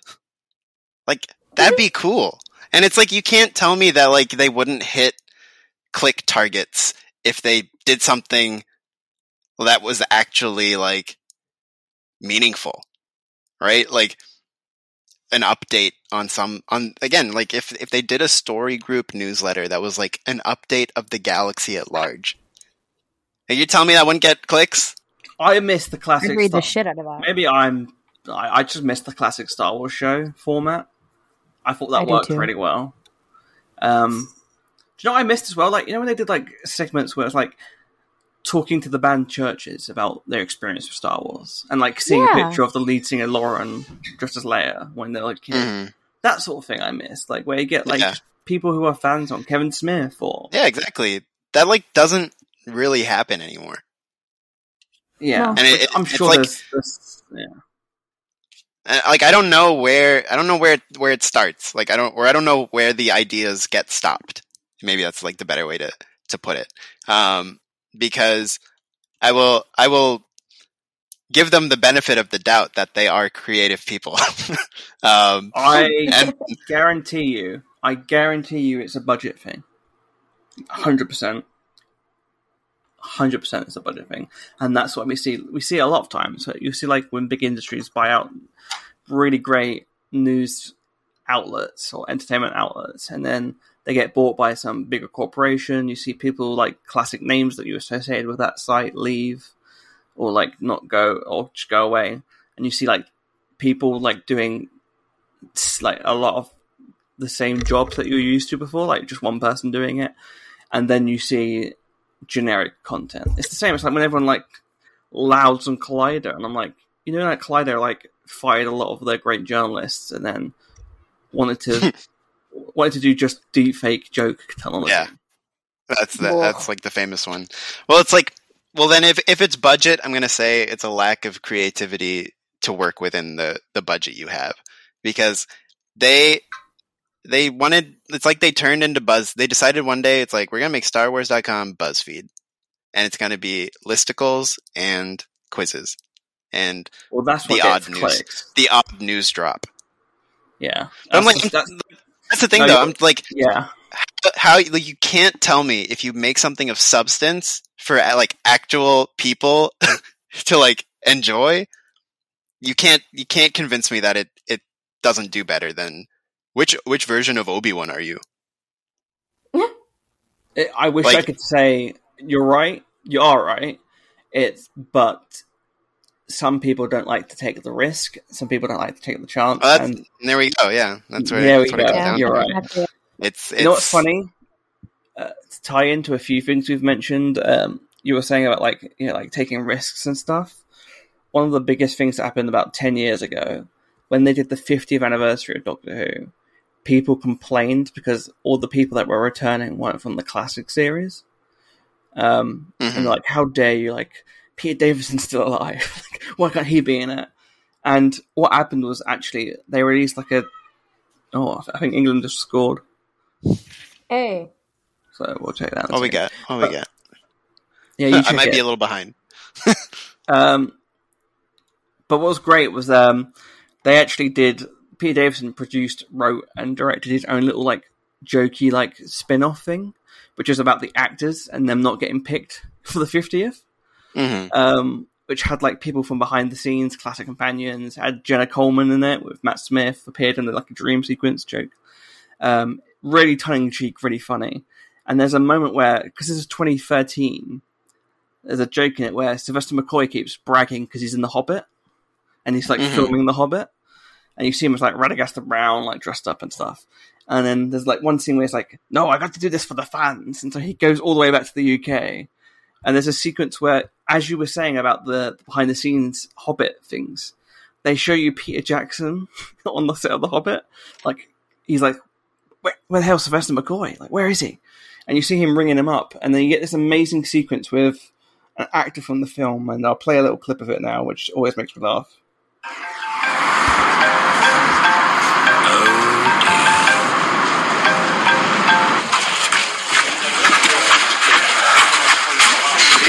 Like that'd be cool. And it's like you can't tell me that like they wouldn't hit click targets if they did something that was actually like meaningful. Right? Like an update on some on again like if if they did a story group newsletter that was like an update of the galaxy at large are you telling me that wouldn't get clicks I miss the I classic. read the shit out of that. Maybe I'm. I, I just missed the classic Star Wars show format. I thought that I worked too. really well. Um, do you know what I missed as well? Like you know when they did like segments where it's like talking to the band CHVRCHES about their experience with Star Wars and like seeing a picture of the lead singer Lauren dressed as Leia when they're like kids. Mhm. That sort of thing I miss, Like where you get like Yeah. people who are fans on Kevin Smith or yeah exactly that like doesn't really happen anymore yeah. No. And it- it- I'm it's sure like- there's, there's yeah. Uh, like i don't know where i don't know where where it starts like i don't or i don't know where the ideas get stopped maybe that's like the better way to to put it um because i will i will give them the benefit of the doubt that they are creative people um I and guarantee you, I guarantee you, it's a budget thing. Hundred percent, hundred percent, it's a budget thing, and that's what we see. We see a lot of times. So you see, like when big industries buy out really great news outlets or entertainment outlets, and then they get bought by some bigger corporation. You see people like classic names that you associated with that site leave, or like not go or just go away, and you see like people like doing like a lot of the same jobs that you're used to before, like just one person doing it, and then you see generic content. It's the same. It's like when everyone like louds on Collider, and I'm like, you know, like Collider like fired a lot of their great journalists, and then wanted to wanted to do just deep fake joke technology. Yeah. That's the, that's like the famous one. Well, it's like well then if if it's budget, I'm gonna say it's a lack of creativity to work within the the budget you have because they they wanted it's like they turned into buzz they decided one day it's like we're gonna make star wars.com buzzfeed and it's gonna be listicles and quizzes and Well, that's The odd news. clicks. the odd news drop Yeah, I'm like That's- that's- that's the thing No, though i'm like yeah. how like you can't tell me if you make something of substance for uh, like actual people to like enjoy you can't you can't convince me that it it doesn't do better than which which version of obi-wan are you It, I wish I could say you're right. You are right. It's but some people don't like to take the risk. Some people don't like to take the chance. oh, and there we go yeah that's where, There we that's go. Yeah. You're right. It's, it's you know what's funny? Uh, to tie into a few things we've mentioned, um, you were saying about like you know like taking risks and stuff. One of the biggest things that happened about ten years ago when they did the 50th anniversary of Doctor Who, people complained because all the people that were returning weren't from the classic series. Um, Mhm. and like, how dare you? Like, Peter Davison's still alive. like, why can't he be in it? And what happened was actually they released like a. Oh, I think England just scored, Hey. so we'll check that. in a what we second. got what we got Yeah, you i might it. be a little behind Um, but what was great was um, they actually did. Peter Davison produced, wrote, and directed his own little like jokey like spin-off thing, which is about the actors and them not getting picked for the fiftieth. Hmm Um, which had like people from behind the scenes, classic companions. Had Jenna Coleman in it with Matt Smith appeared in the, like a dream sequence joke. Um, really tongue in cheek, really funny. And there's a moment where because this is 2013, there's a joke in it where Sylvester McCoy keeps bragging because he's in The Hobbit, and he's like Mhm. filming The Hobbit, and you see him as like Radagast the Brown, like dressed up and stuff. And then there's like one scene where he's like, "No, I got to do this for the fans," and so he goes all the way back to the UK. And there's a sequence where, as you were saying about the behind the scenes Hobbit things, they show you Peter Jackson on the set of the Hobbit. Like he's like, where, where the hell's Sylvester McCoy? Like, where is he? And you see him ringing him up, and then you get this amazing sequence with an actor from the film, and I'll play a little clip of it now, which always makes me laugh.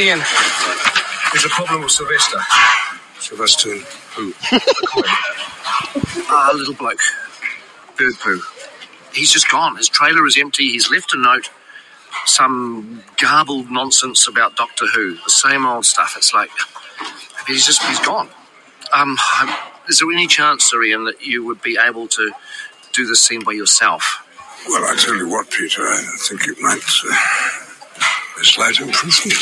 Ian, there's a problem with Sylvester. Sylvester who? Ah, little bloke. Bird poo. He's just gone. His trailer is empty. He's left a note. Some garbled nonsense about Doctor Who. The same old stuff. It's like he's just he's gone. Um, is there any chance, Sir Ian, that you would be able to do the scene by yourself? Well, I tell you what, Peter, I think it might uh, be a slight improvement.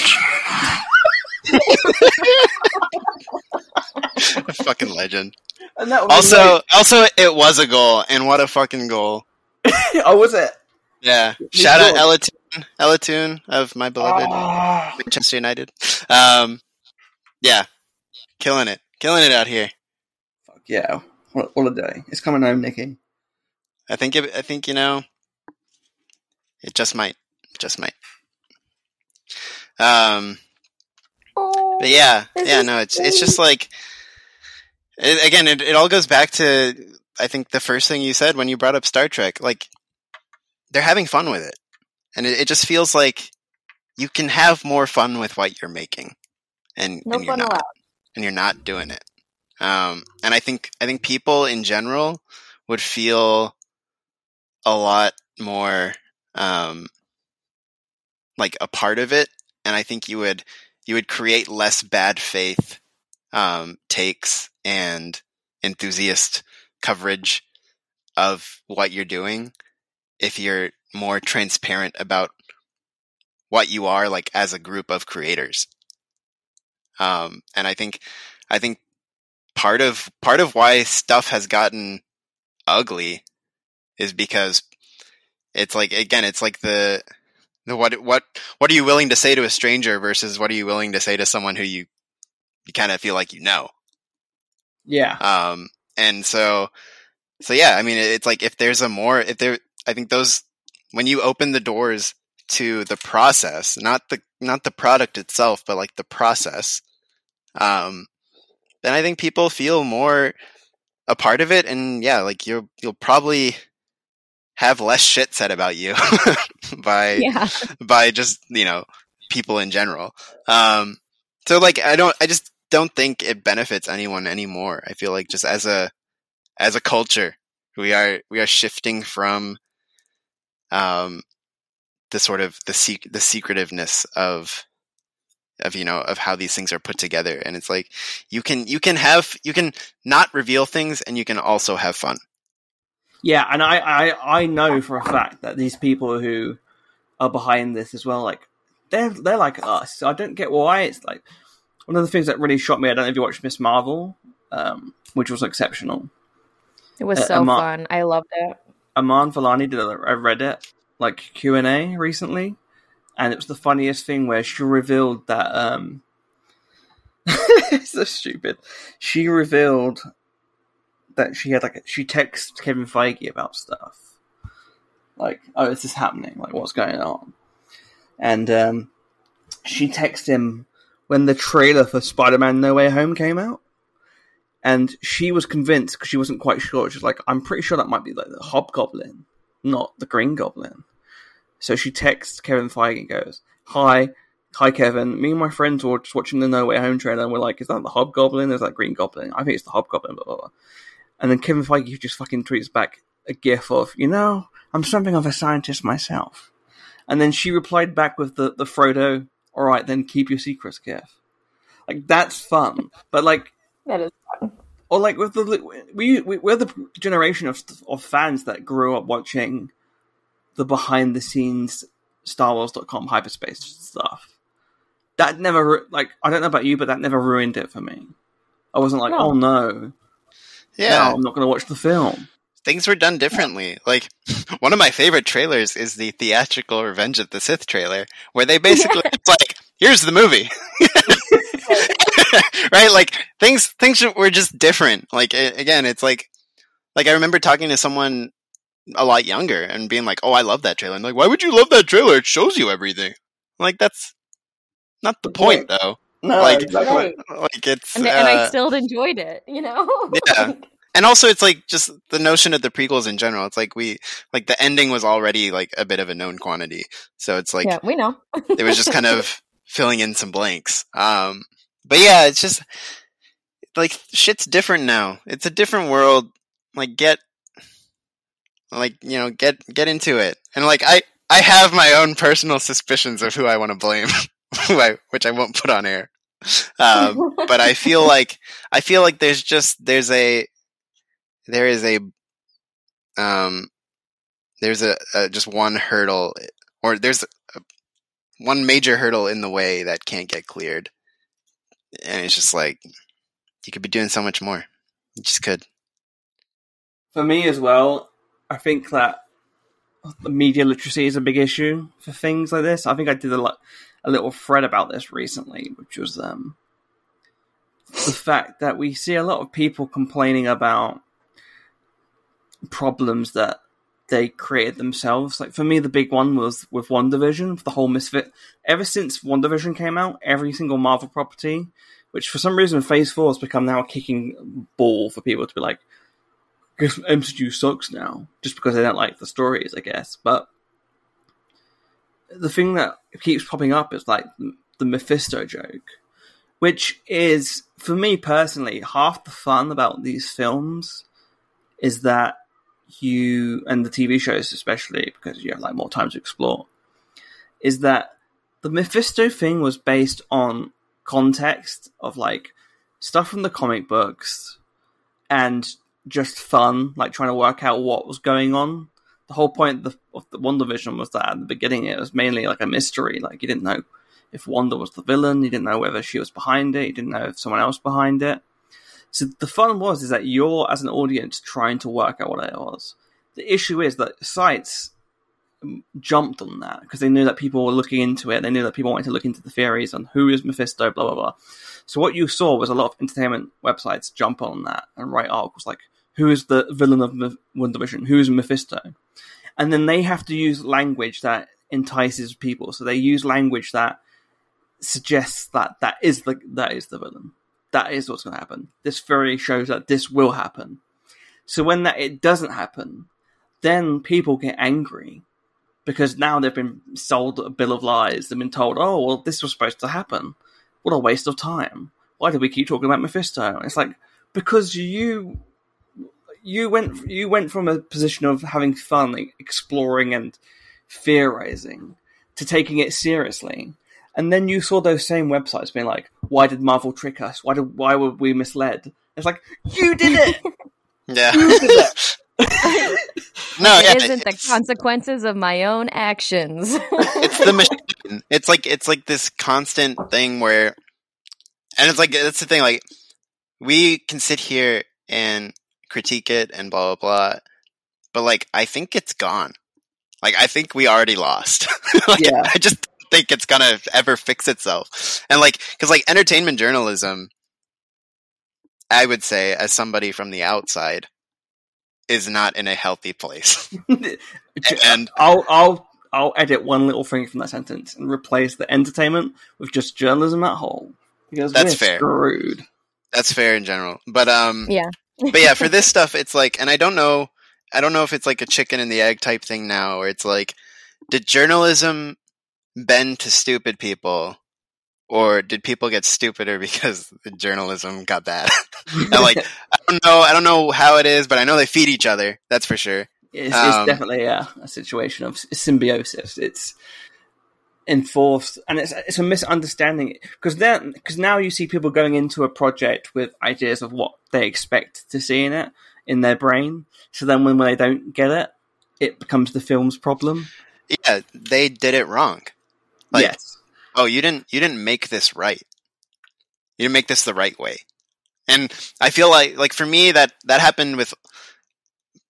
a fucking legend And that was also also it was a goal and what a fucking goal oh, was it? yeah He's shout out good. Elatoon, Elatoon of my beloved Ah. Manchester United. Um, yeah, killing it, killing it out here. Fuck yeah! What, what a day! It's coming home, Nicky. I think, it, I think you know, it just might, just might. Um, Oh. but yeah, yeah, no, it's it's just like, it, again, it it all goes back to I think the first thing you said when you brought up Star Trek, like they're having fun with it, and it, it just feels like you can have more fun with what you're making, and, No and you're fun not. allowed. and you're not doing it. Um, and I think I think people in general would feel a lot more um, like a part of it, and I think you would you would create less bad faith um, takes and enthusiast coverage of what you're doing if you're more transparent about what you are like as a group of creators. Um, and I think I think part of part of why stuff has gotten ugly is because it's like again, it's like the what what what are you willing to say to a stranger versus what are you willing to say to someone who you you kind of feel like you know. Yeah. Um, and so, so yeah, I mean, it's like if there's a more, if there, I think those, when you open the doors to the process, not the, not the product itself, but like the process, um, then I think people feel more a part of it. And yeah, like you'll, you'll probably have less shit said about you by, Yeah. by just, you know, people in general. Um, so like, I don't, I just don't think it benefits anyone anymore. I feel like just as a, as a culture, we are, we are shifting from, um, the sort of the sec- the secretiveness of, of, you know, of how these things are put together. And it's like, you can, you can have, you can not reveal things and you can also have fun. Yeah, and I, I, I know for a fact that these people who are behind this as well, like they're they're like us. So I don't get why it's like one of the things that really shocked me. I don't know if you watched Miss Marvel, um, which was exceptional. It was Uh, so Ama- fun. I loved it. Iman Vellani did a, a Reddit like Q and A recently, and it was the funniest thing where she revealed that um, it's so stupid. She revealed that she had like she texted Kevin Feige about stuff, like oh is this happening? Like what's going on? And um, she texted him when the trailer for Spider-Man: No Way Home came out. And she was convinced because she wasn't quite sure. She's like, I'm pretty sure that might be like the Hobgoblin, not the Green Goblin. So she texts Kevin Feige and goes, Hi, hi Kevin. Me and my friends were just watching the No Way Home trailer and we're like, Is that the Hobgoblin? Is that Green Goblin? I think it's the Hobgoblin, blah, blah, blah. And then Kevin Feige just fucking tweets back a gif of, you know, I'm something of a scientist myself. And then she replied back with the, the Frodo, alright then keep your secrets, gif. Like, that's fun. But like, That is fun. or like with the we, we we're the generation of of fans that grew up watching the behind the scenes Star Wars.com hyperspace stuff. That never like I don't know about you, but that never ruined it for me. I wasn't like, No. oh no, Yeah. now I'm not going to watch the film. things were done differently. Like one of my favorite trailers is the theatrical Revenge of the Sith trailer, where they basically it's like, here's the movie. right? Like things things were just different. Like a- again, it's like like I remember talking to someone a lot younger and being like, "Oh, I love that trailer." And like, "Why would you love that trailer? It shows you everything." I'm like that's not the point though. No, Like- exactly. Like it's And, and I uh, still enjoyed it, you know? Yeah. and also it's like just the notion of the prequels in general. It's like we like the ending was already like a bit of a known quantity, so it's like yeah, we know. it was just kind of filling in some blanks. Um, but yeah, it's just like shit's different now. It's a different world. Like get like you know get get into it, and like I I have my own personal suspicions of who I want to blame, who I, which I won't put on air. Um, but I feel like I feel like there's just there's a there is a um there's a, a just one hurdle or there's a, one major hurdle in the way that can't get cleared and it's just like you could be doing so much more you just could For me as well, I think that media literacy is a big issue for things like this. I think I did a, lo- a little thread about this recently, which was um, the fact that we see a lot of people complaining about problems that they created themselves. Like for me, the big one was with WandaVision, the whole Misfit. Ever since WandaVision came out, every single Marvel property, which for some reason Phase Four has become now a kicking ball for people to be like, guess MCU sucks now, just because they don't like the stories, I guess. But the thing that keeps popping up is like the Mephisto joke, which is, for me personally, half the fun about these films is that you, and the TV shows especially, because you have like more time to explore, is that the Mephisto thing was based on context of like stuff from the comic books and just fun, like trying to work out what was going on. The whole point of the, of the WandaVision was that at the beginning it was mainly like a mystery. Like you didn't know if Wanda was the villain, you didn't know whether she was behind it, you didn't know if someone else behind it. So the fun was is that you're as an audience trying to work out what it was. The issue is that sites um, jumped on that because they knew that people were looking into it. They knew that people wanted to look into the theories on who is Mephisto, blah blah blah. So what you saw was a lot of entertainment websites jump on that and write articles like, "Who is the villain of Meph- WandaVision? Who is Mephisto?" And then they have to use language that entices people. So they use language that suggests that that is the that is the villain. That is what's going to happen. This theory shows that this will happen. So when that it doesn't happen, then people get angry because now they've been sold a bill of lies. They've been told, "Oh, well, this was supposed to happen. What a waste of time. Why do we keep talking about Mephisto?" It's like because you you went you went from a position of having fun, like, exploring and theorizing, to taking it seriously. And then you saw those same websites being like, "Why did Marvel trick us? Why did why were we misled?" It's like you did it. Yeah. You did it. no, yeah, it isn't the it's- consequences of my own actions. it's the machine. It's like it's like this constant thing where, and it's like that's the thing. Like we can sit here and critique it and blah blah blah, but like I think it's gone. Like I think we already lost. like, Yeah. I just don't think it's gonna ever fix itself. And like, because like entertainment journalism, I would say as somebody from the outside, is not in a healthy place. and I'll I'll I'll edit one little thing from that sentence and replace the entertainment with just journalism at whole because That's fair. screwed. that's fair in general. But um, yeah. But yeah, for this stuff, it's like, and I don't know, I don't know if it's like a chicken and the egg type thing now, or it's like, did journalism bend to stupid people, or did people get stupider because the journalism got bad? and like, I don't know, I don't know how it is, but I know they feed each other. That's for sure. It's, Um, it's definitely a, a situation of symbiosis. It's enforced, and it's it's a misunderstanding because then because now you see people going into a project with ideas of what they expect to see in it in their brain. So then when they don't get it, it becomes the film's problem. Yeah, they did it wrong. Like, yes, oh, you didn't, you didn't make this right. You didn't make this the right way. And I feel like, like for me, that that happened with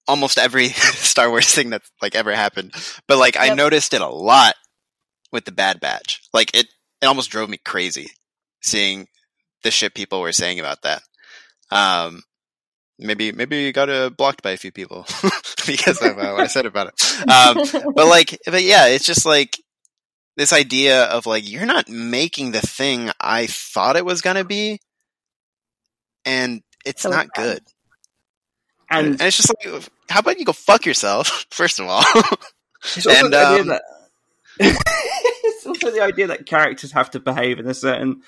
almost every Star Wars thing that's like ever happened. But like, I noticed it a lot with the Bad Batch. Like it, it almost drove me crazy seeing the shit people were saying about that. Um, maybe maybe you got uh, blocked by a few people because of uh, what I said about it. Um, but like, but yeah, it's just like this idea of like you're not making the thing I thought it was gonna be, and it's So not bad. good. And, and it's just like, how about you go fuck yourself first of all? And, the idea um, that it's also the idea that characters have to behave in a certain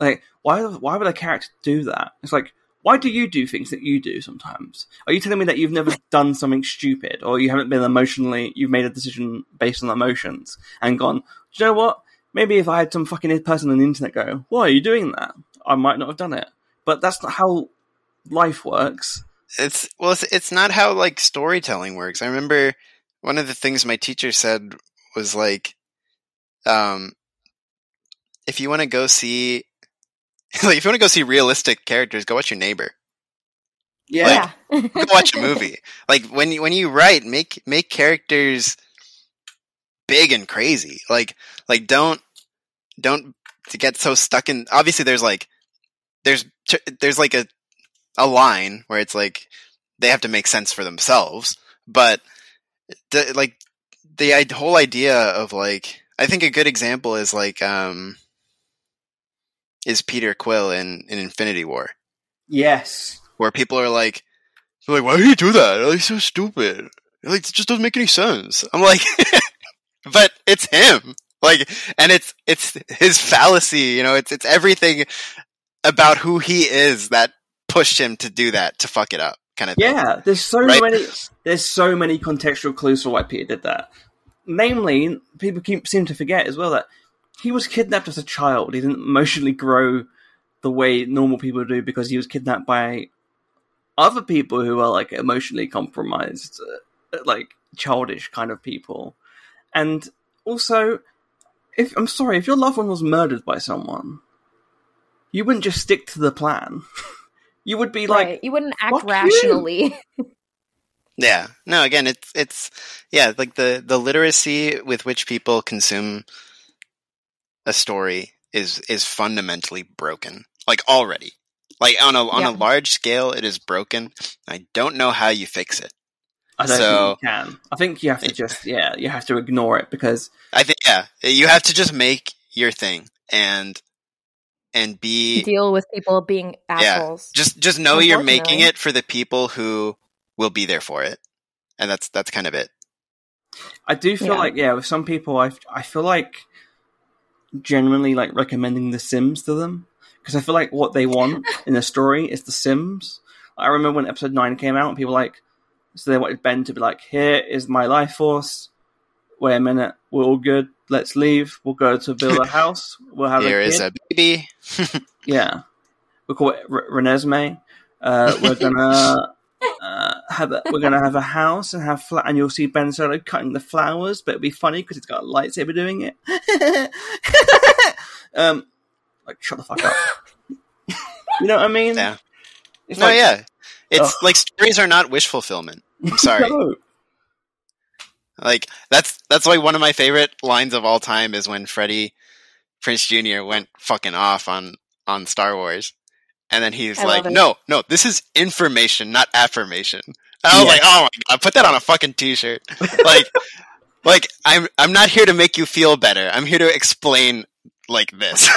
like why why would a character do that? It's like why do you do things that you do sometimes? Are you telling me that you've never done something stupid or you haven't been emotionally you've made a decision based on emotions and gone, Do you know what? Maybe if I had some fucking person on the internet go, Why are you doing that? I might not have done it. But that's not how life works. it's well, it's, it's not how like storytelling works. I remember one of the things my teacher said was like, um, if you want to go see, like, if you want to go see realistic characters, go watch your neighbor. Yeah. Yeah. go watch a movie. Like when you when you write, make make characters big and crazy. Like like don't don't to get so stuck in. Obviously, there's like there's there's like a a line where it's like they have to make sense for themselves, but like the whole idea of like I think a good example is like um is Peter Quill in in Infinity War Yes. where people are like, they're like, why do you do that? Like, he's so stupid. Like, it just doesn't make any sense. I'm like, but it's him. Like, and it's, it's his fallacy, you know, it's, it's everything about who he is that pushed him to do that, to fuck it up, kind of thing. Yeah, there's so Right. many. There's so many contextual clues for why Peter did that. Namely, people keep seem to forget as well that he was kidnapped as a child. He didn't emotionally grow the way normal people do because he was kidnapped by other people who are like emotionally compromised, uh, like childish kind of people. And also, if I'm sorry, if your loved one was murdered by someone, you wouldn't just stick to the plan. you would be like. You wouldn't act "Fuck rationally. Yeah. No, again, it's it's yeah, like the the literacy with which people consume a story is is fundamentally broken. Like already. Like on a on Yeah. a large scale it is broken. I don't know how you fix it. I don't So- think you can. I think you have to just, yeah, you have to ignore it because I think yeah, you have to just make your thing and and be Deal with people being assholes. Yeah, just just know you're making it for the people who will be there for it. And that's that's kind of it. I do feel Yeah. like, yeah, with some people, I, I feel like genuinely like recommending The Sims to them because I feel like what they want in a story is The Sims. I remember when episode nine came out, and people were like, so they wanted Ben to be like, "Here is my life force. Wait a minute, we're all good. Let's leave. We'll go to build a house. We'll have Here a is a baby. Yeah, we call it R- Renesmee. Uh, we're gonna uh, have a, we're gonna have a house and have fla- and you'll see Ben Solo cutting the flowers, but it'll be funny because it's got a lightsaber doing it. um, like shut the fuck up. you know what I mean? Yeah. It's no, like, yeah. It's like stories are not wish fulfillment. I'm sorry. no. Like that's that's like one of my favorite lines of all time is when Freddie Prinze Jr. went fucking off on on Star Wars, and then he's I like, "No, no, this is information, not affirmation." And I was Yeah. like, "Oh my god, put that on a fucking t-shirt!" like, like I'm I'm not here to make you feel better. I'm here to explain like this.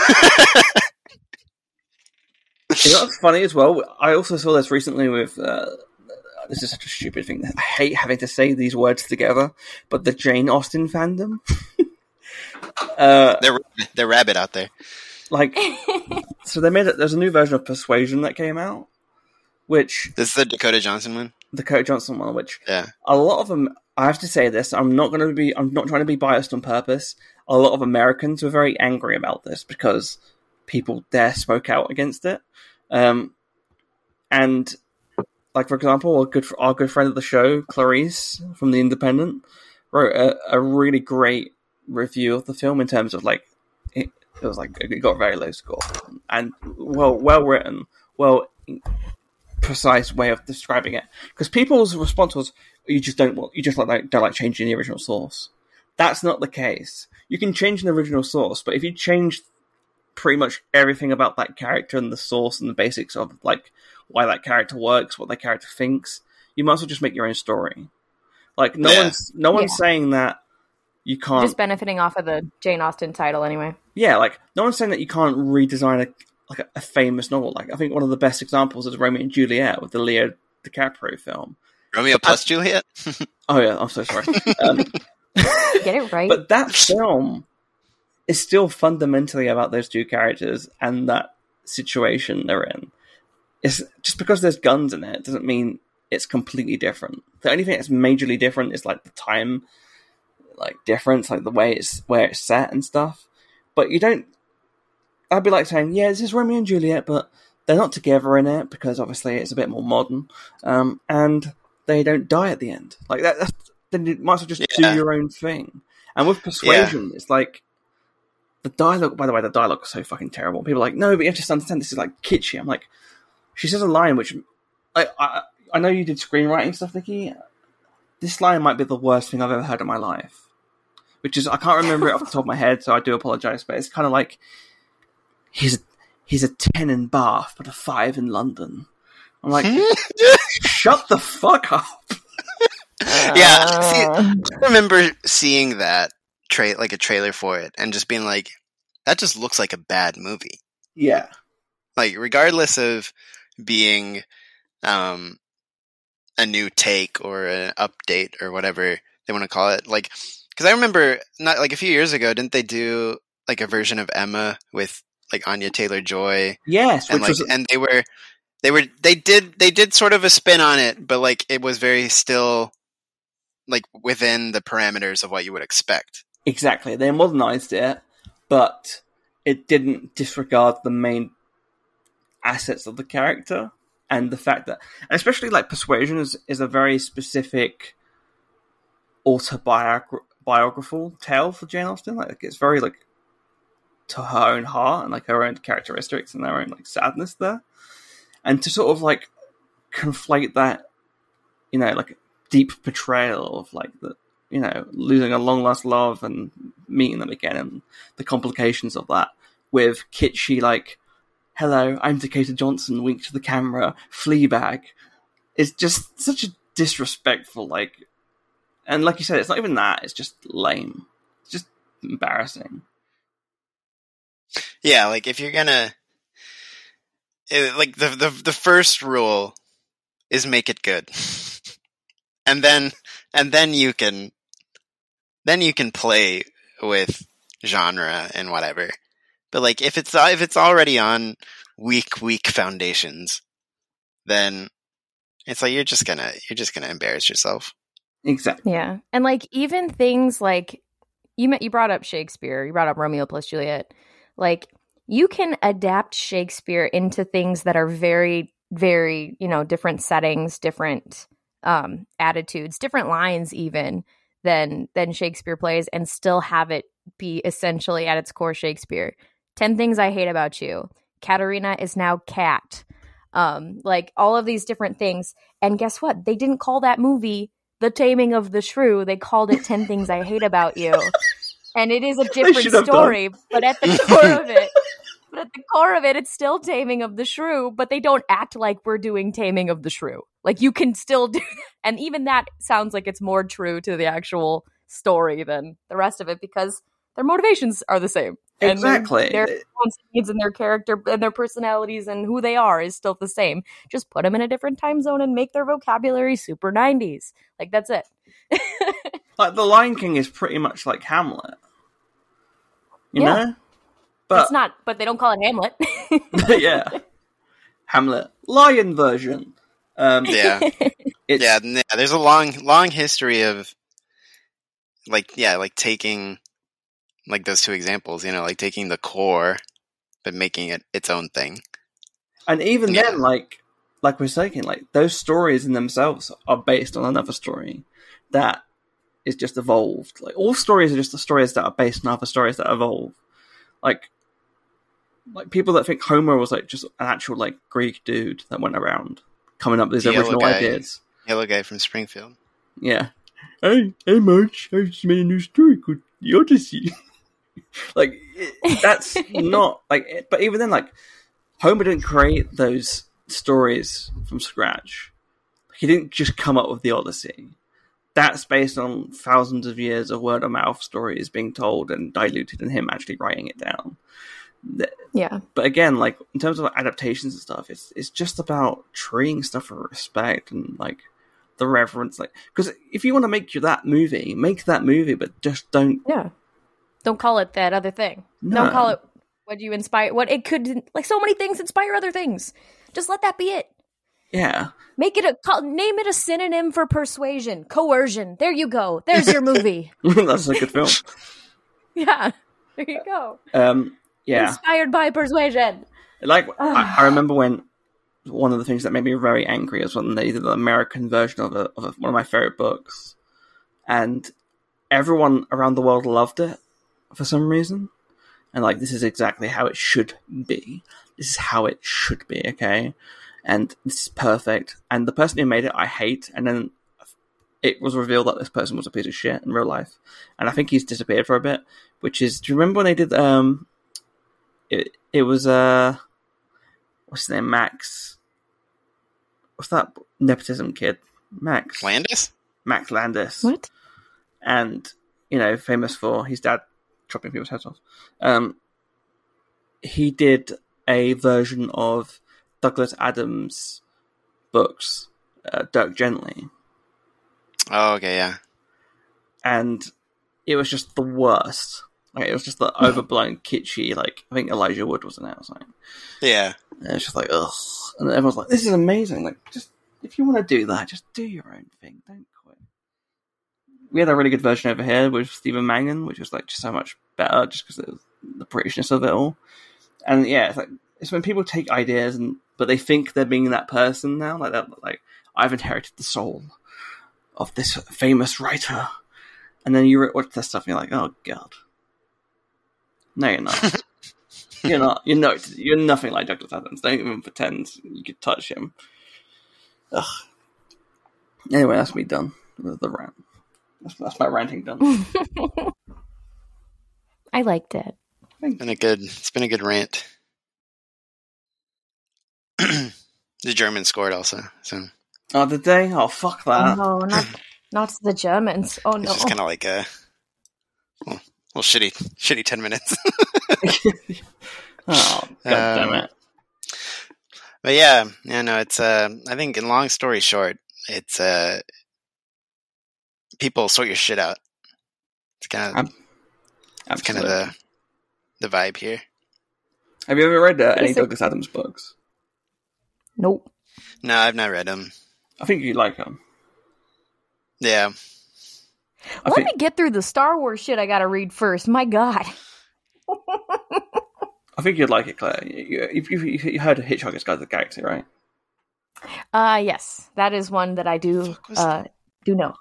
You know what's funny as well? I also saw this recently with. Uh, this is such a stupid thing. I hate having to say these words together, but the Jane Austen fandom. uh, they're they're rabbit out there. like, so they made it. There's a new version of Persuasion that came out, which This is the Dakota Johnson one. the Kurt Johnson one, which Yeah. a lot of them. I have to say this. I'm not going to be. I'm not trying to be biased on purpose. A lot of Americans were very angry about this because people there spoke out against it. Um, and like for example, our good our good friend of the show, Clarice from the Independent, wrote a, a really great review of the film in terms of like it, it was like it got a very low score and well well written, well precise way of describing it because people's response was you just don't want you just like don't like changing the original source. That's not the case. You can change an original source, but if you change pretty much everything about that character and the source and the basics of like why that character works, what that character thinks, you might as well just make your own story. Like no Yeah. one's no one's Yeah. saying that you can't Just benefiting off of the Jane Austen title anyway. yeah, like no one's saying that you can't redesign a like a, a famous novel. Like I think one of the best examples is Romeo and Juliet with the Leo DiCaprio film. Romeo plus Juliet. Oh yeah, I'm so sorry. Um, Get it right. but that film is still fundamentally about those two characters and that situation they're in. It's just because there's guns in it doesn't mean it's completely different. The only thing that's majorly different is like the time, like difference, like the way it's where it's set and stuff. But you don't. I'd be like saying, yeah, this is Romeo and Juliet, but they're not together in it because obviously it's a bit more modern, um, and they don't die at the end. Like that. That's, then you might as well just Yeah. do your own thing. And with persuasion, it's like the dialogue. By the way, the dialogue is so fucking terrible. People are like, no, but you have to understand this is like kitschy. I'm like, she says a line which, I, I, I know you did screenwriting stuff, Nicky. This line might be the worst thing I've ever heard in my life. Which is, I can't remember it off the top of my head, so I do apologize. But it's kind of like he's a, he's a ten in Bath, but a five in London. I'm like, shut the fuck up. yeah. see, I remember seeing that tra- like a trailer for it and just being like, that just looks like a bad movie. Yeah, Like, regardless of being um, a new take or an update or whatever they want to call it, like, because I remember not like a few years ago, didn't they do like a version of Emma with like Anya Taylor Joy yes, and which like was and they were they were they did they did sort of a spin on it, but like it was very still like within the parameters of what you would expect. Exactly. They modernized it, but it didn't disregard the main assets of the character and the fact that, especially like Persuasion is, is a very specific autobiographical tale for Jane Austen. Like it's very like to her own heart and like her own characteristics and her own like sadness there. and to sort of like conflate that, you know, like deep portrayal of like the you know losing a long lost love and meeting them again and the complications of that with kitschy like hello i'm Dakota Johnson wink to the camera Fleabag It's just such a disrespectful like and like you said it's not even that it's just lame. It's just embarrassing. Yeah, like if you're gonna, it, like the the the first rule is make it good, and then and then you can, then you can play with genre and whatever. But like if it's if it's already on weak weak foundations, then it's like you're just gonna you're just gonna embarrass yourself. exactly Yeah. And like even things like you met you brought up Shakespeare, you brought up Romeo plus Juliet. Like you can adapt Shakespeare into things that are very very, you know, different settings, different um attitudes, different lines even than than Shakespeare plays and still have it be essentially at its core Shakespeare. 10 things I hate about you. Katerina is now cat. Um like all of these different things. And guess what? They didn't call that movie The Taming of the Shrew. They called it 10 Things I Hate About You. And it is a different have done. story, but at the core of it, but at the core of it, it's still Taming of the Shrew, but they don't act like we're doing Taming of the Shrew. Like you can still do and even that sounds like it's more true to the actual story than the rest of it because their motivations are the same. And their- Exactly. Their, needs, and their character and their personalities and who they are is still the same. Just put them in a different time zone and make their vocabulary super 90s. Like that's it. like the lion king is pretty much like hamlet you Yeah. know but it's not, but they don't call it Hamlet. yeah hamlet lion version um Yeah, it's yeah, yeah. There's a long long history of like yeah, like taking like those two examples. You know, like taking the core but making it its own thing. And even Yeah. then, like like we're saying, like those stories in themselves are based on another story that is just evolved. Like all stories are just the stories that are based on other stories that evolve. Like like people that think Homer was like just an actual like Greek dude that went around coming up with these The original guy. ideas. Yellow guy from Springfield. Yeah. Hey, hey, Marge, I just made a new story called The Odyssey. like, it, that's not, like, it- but even then, like, Homer didn't create those stories from scratch. He didn't just come up with The Odyssey. That's based on thousands of years of word of mouth stories being told and diluted and him actually writing it down. Yeah. But again, like in terms of adaptations and stuff, it's it's just about treating stuff with respect and like the reverence. Like, because if you want to make that movie, make that movie, but just don't. Yeah. Don't call it that other thing. No. Don't call it what you inspire. What it could like so many things inspire other things. Just let that be it. Yeah, Make it a call, name it a synonym for persuasion, coercion. There you go. There's your movie. that's a good film. yeah. There you go. Um, yeah, Inspired by persuasion. like I, I remember when one of the things that made me very angry is when they did the American version of, a, of a, one of my favorite books, and everyone around the world loved it for some reason, and like this is exactly how it should be. This is how it should be, okay? And this is perfect. And the person who made it, I hate. And then it was revealed that this person was a piece of shit in real life, and I think he's disappeared for a bit. Which is, do you remember when they did? Um, it it was uh, what's his name? Max. What's that nepotism kid? Max. Landis? Max Landis. What? And you know, famous for his dad chopping people's heads off. Um, he did a version of Douglas Adams' books, uh, Dirk Gently, Oh, okay, yeah. and it was just the worst. Like it was just the overblown, kitschy. Like I think Elijah Wood was in it or something. Yeah. And it's just like ugh, and everyone's like, "This is amazing!" Like, just if you want to do that, just do your own thing. Don't quit. We had a really good version over here with Stephen Mangan, which was like just so much better, just because of the Britishness of it all. And yeah, it's like it's when people take ideas and but they think they're being that person now, like that. Like I've inherited the soul of this famous writer, and then you watch this stuff and you're like, "Oh God." No, you're not. You're not. You're not. You're nothing like Douglas Adams. Don't even pretend you could touch him. Ugh. Anyway, that's me done with the rant. That's, that's my ranting done. I liked it. It's been a good. It's been a good rant. the Germans scored also, so oh, did they? Oh, fuck Oh, that. no, not not the Germans. Oh no! it's no. just kind of like a well, well, shitty, shitty ten minutes. Oh, god damn Um, it. But yeah, yeah, no, it's uh I think in long story short, it's uh people sort your shit out. It's kind of I'm- it's kind of the the vibe here. Have you ever read uh, any it- Douglas Adams books? Nope. No, I've not read them. I think you'd like them. Yeah, I Let think- me get through the Star Wars shit I gotta read first. My god. I think you'd like it, Clare. You, you, you, you heard of Hitchhiker's Guide to the Galaxy, right? Uh yes. That is one that I do Fuck was uh do know.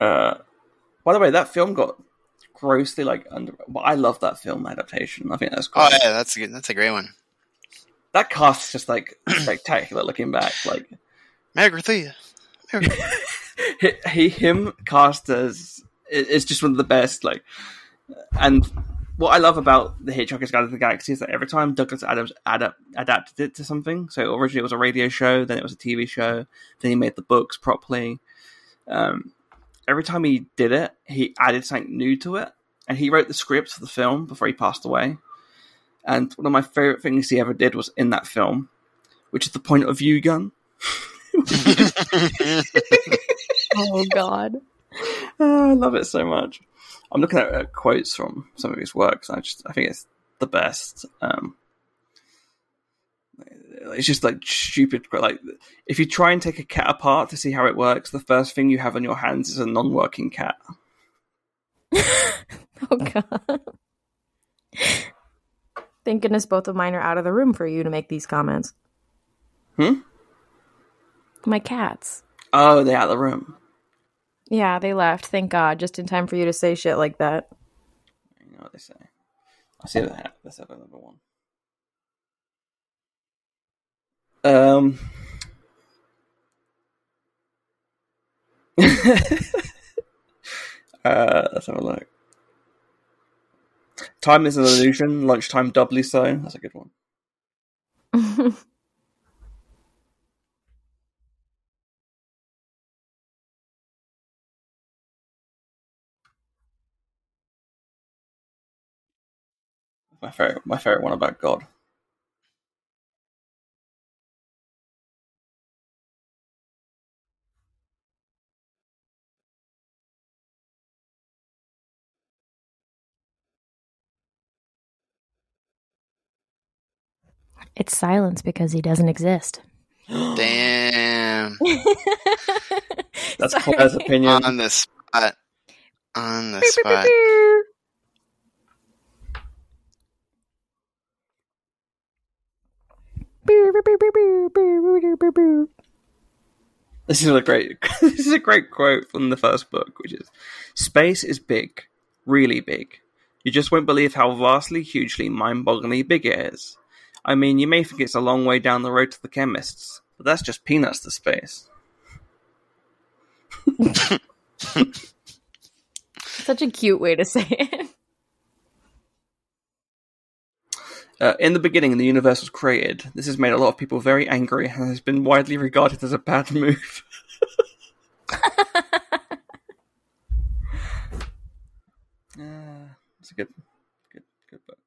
Uh, by the way, that film got grossly like under. Well, I love that film adaptation. I think that's great. oh yeah, that's a good, that's a great one. That cast is just like spectacular. Looking back, like Magrathea. he, he him cast as it's just one of the best. Like, and what I love about the Hitchhiker's Guide to the Galaxy is that every time Douglas Adams adapt, adapted it to something, so originally it was a radio show, then it was a TV show, then he made the books properly. Um, every time he did it, he added something new to it, and he wrote the script for the film before he passed away. And one of my favorite things he ever did was in that film, which is the point of view gun. Oh god. Oh, I love it so much. I'm looking at uh, quotes from some of his works. And I just, I think it's the best. Um, it's just like stupid. Like if you try and take a cat apart to see how it works, the first thing you have on your hands is a non-working cat. Oh god. Thank goodness both of mine are out of the room for you to make these comments. Hmm? My cats. Oh, they're out of the room. Yeah, they left. Thank God, just in time for you to say shit like that. You know what they say. I see that. Let's have another one. Um. uh, let's have a look. Time is an illusion. Lunchtime doubly so. That's a good one. My favorite. My favorite one about God. It's silence because he doesn't exist. Damn, That's Sorry. Clare's opinion. on the spot, on the spot. This is a great. this is a great quote from the first book, which is: "Space is big, really big. You just won't believe how vastly, hugely, mind-bogglingly big it is. I mean, you may think it's a long way down the road to the chemists, but that's just peanuts to space." Such a cute way to say it. Uh, in the beginning, the universe was created. This has made a lot of people very angry and has been widely regarded as a bad move. uh, it's a good, good, good book.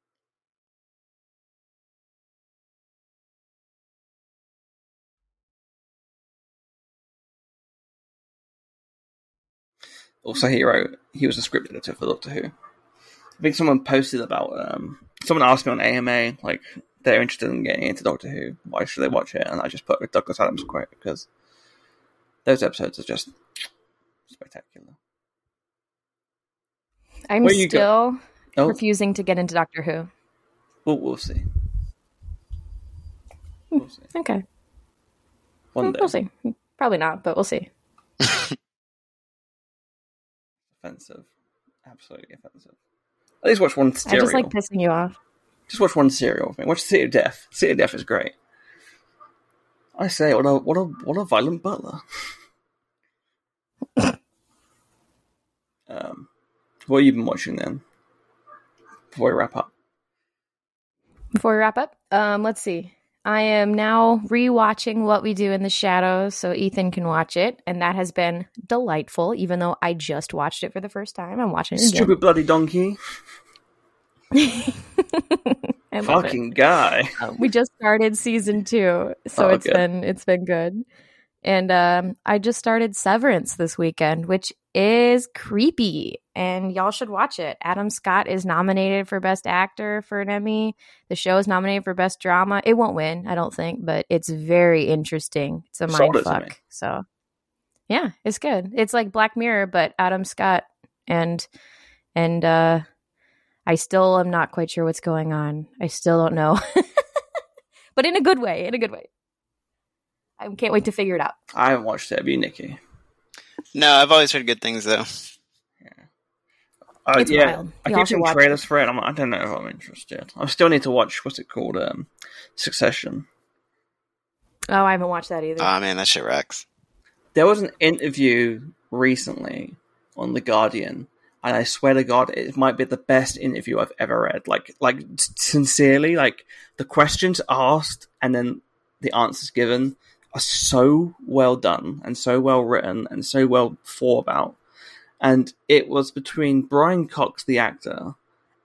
Also, he wrote. He was a script editor for Doctor Who. I think someone posted about um, someone asked me on AMA like they're interested in getting into Doctor Who. Why should they watch it? And I just put a Douglas Adams quote because those episodes are just spectacular. I'm Where go- still Oh, refusing to get into Doctor Who. we'll, we'll see. We'll see. Okay. One day. We'll see. Probably not, but we'll see. Offensive. Absolutely offensive. At least watch one serial. I just like pissing you off. Just watch one serial with me. Watch City of Death. City of Death is great. I say, what a what a what a violent butler. um, what have you been watching then? Before we wrap up. Before we wrap up, um, let's see. I am now rewatching What We Do in the Shadows so Ethan can watch it, and that has been delightful. Even though I just watched it for the first time, I'm watching it again. Stupid bloody donkey. Love it. Fucking guy. Um, we just started season two, so Oh, it's been it's been good. And um, I just started Severance this weekend, which is creepy, and y'all should watch it. Adam Scott is nominated for Best Actor for an Emmy. The show is nominated for Best Drama. It won't win, I don't think, but it's very interesting. It's a mind me. fuck. So, yeah, it's good. It's like Black Mirror, but Adam Scott and and uh, I still am not quite sure what's going on. I still don't know. but in a good way, in a good way. I can't wait to figure it out. I haven't watched it. Have you, Nicky? No, I've always heard good things though. Uh, It's yeah, wild. I Y'all keep should seeing watch trailers for it. I'm, I don't know if I'm interested. I still need to watch. What's it called? Um, Succession. Oh, I haven't watched that either. Oh man, that shit rocks. There was an interview recently on the Guardian, and I swear to God, it might be the best interview I've ever read. Like, like sincerely, like the questions asked and then the answers given are so well done and so well written and so well thought about. And it was between Brian Cox, the actor,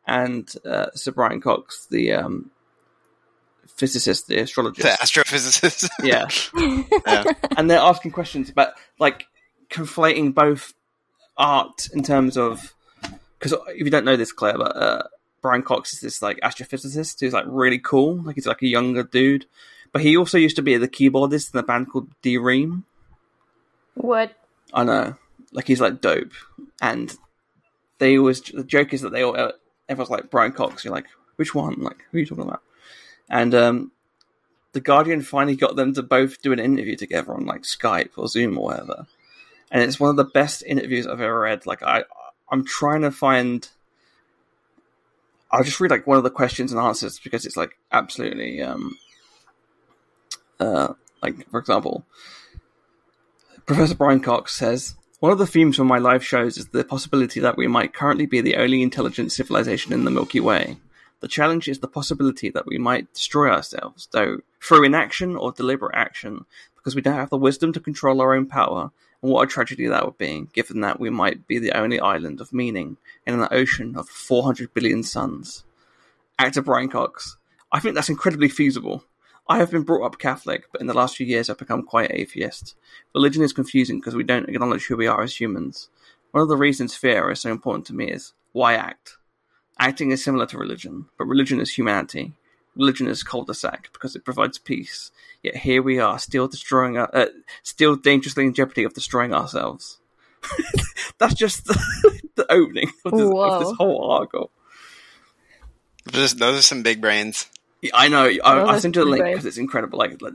and uh, Sir Brian Cox, the um, physicist, the astrologist. The astrophysicist. Yeah yeah. and they're asking questions about like conflating both art in terms of because if you don't know this, Clare, but uh, Brian Cox is this like astrophysicist who's like really cool, like he's like a younger dude, but he also used to be the keyboardist in a band called D:Ream. what? I know, like he's like dope, and they always the joke is that they all everyone's like Brian Cox. You're like, which one? Like, who are you talking about? And um, the Guardian finally got them to both do an interview together on like Skype or Zoom or whatever, and it's one of the best interviews I've ever read. Like, I I'm trying to find. I'll just read like one of the questions and answers because it's like absolutely um uh like for example Professor Brian Cox says, One of the themes from my live shows is the possibility that we might currently be the only intelligent civilization in the Milky Way. The challenge is the possibility that we might destroy ourselves, though through inaction or deliberate action, because we don't have the wisdom to control our own power, and what a tragedy that would be, given that we might be the only island of meaning in an ocean of 400 billion suns. Actor Brian Cox, I think that's incredibly feasible. I have been brought up Catholic, but in the last few years I've become quite atheist. Religion is confusing because we don't acknowledge who we are as humans. One of the reasons fear is so important to me is why act? Acting is similar to religion, but religion is humanity. Religion is cul-de-sac because it provides peace. Yet here we are, still destroying, our, uh, still dangerously in jeopardy of destroying ourselves. That's just the, the opening of this, of this whole article. Those, those are some big brains. Yeah, I know. I, Oh, I sent you a link because it's incredible. Like, like,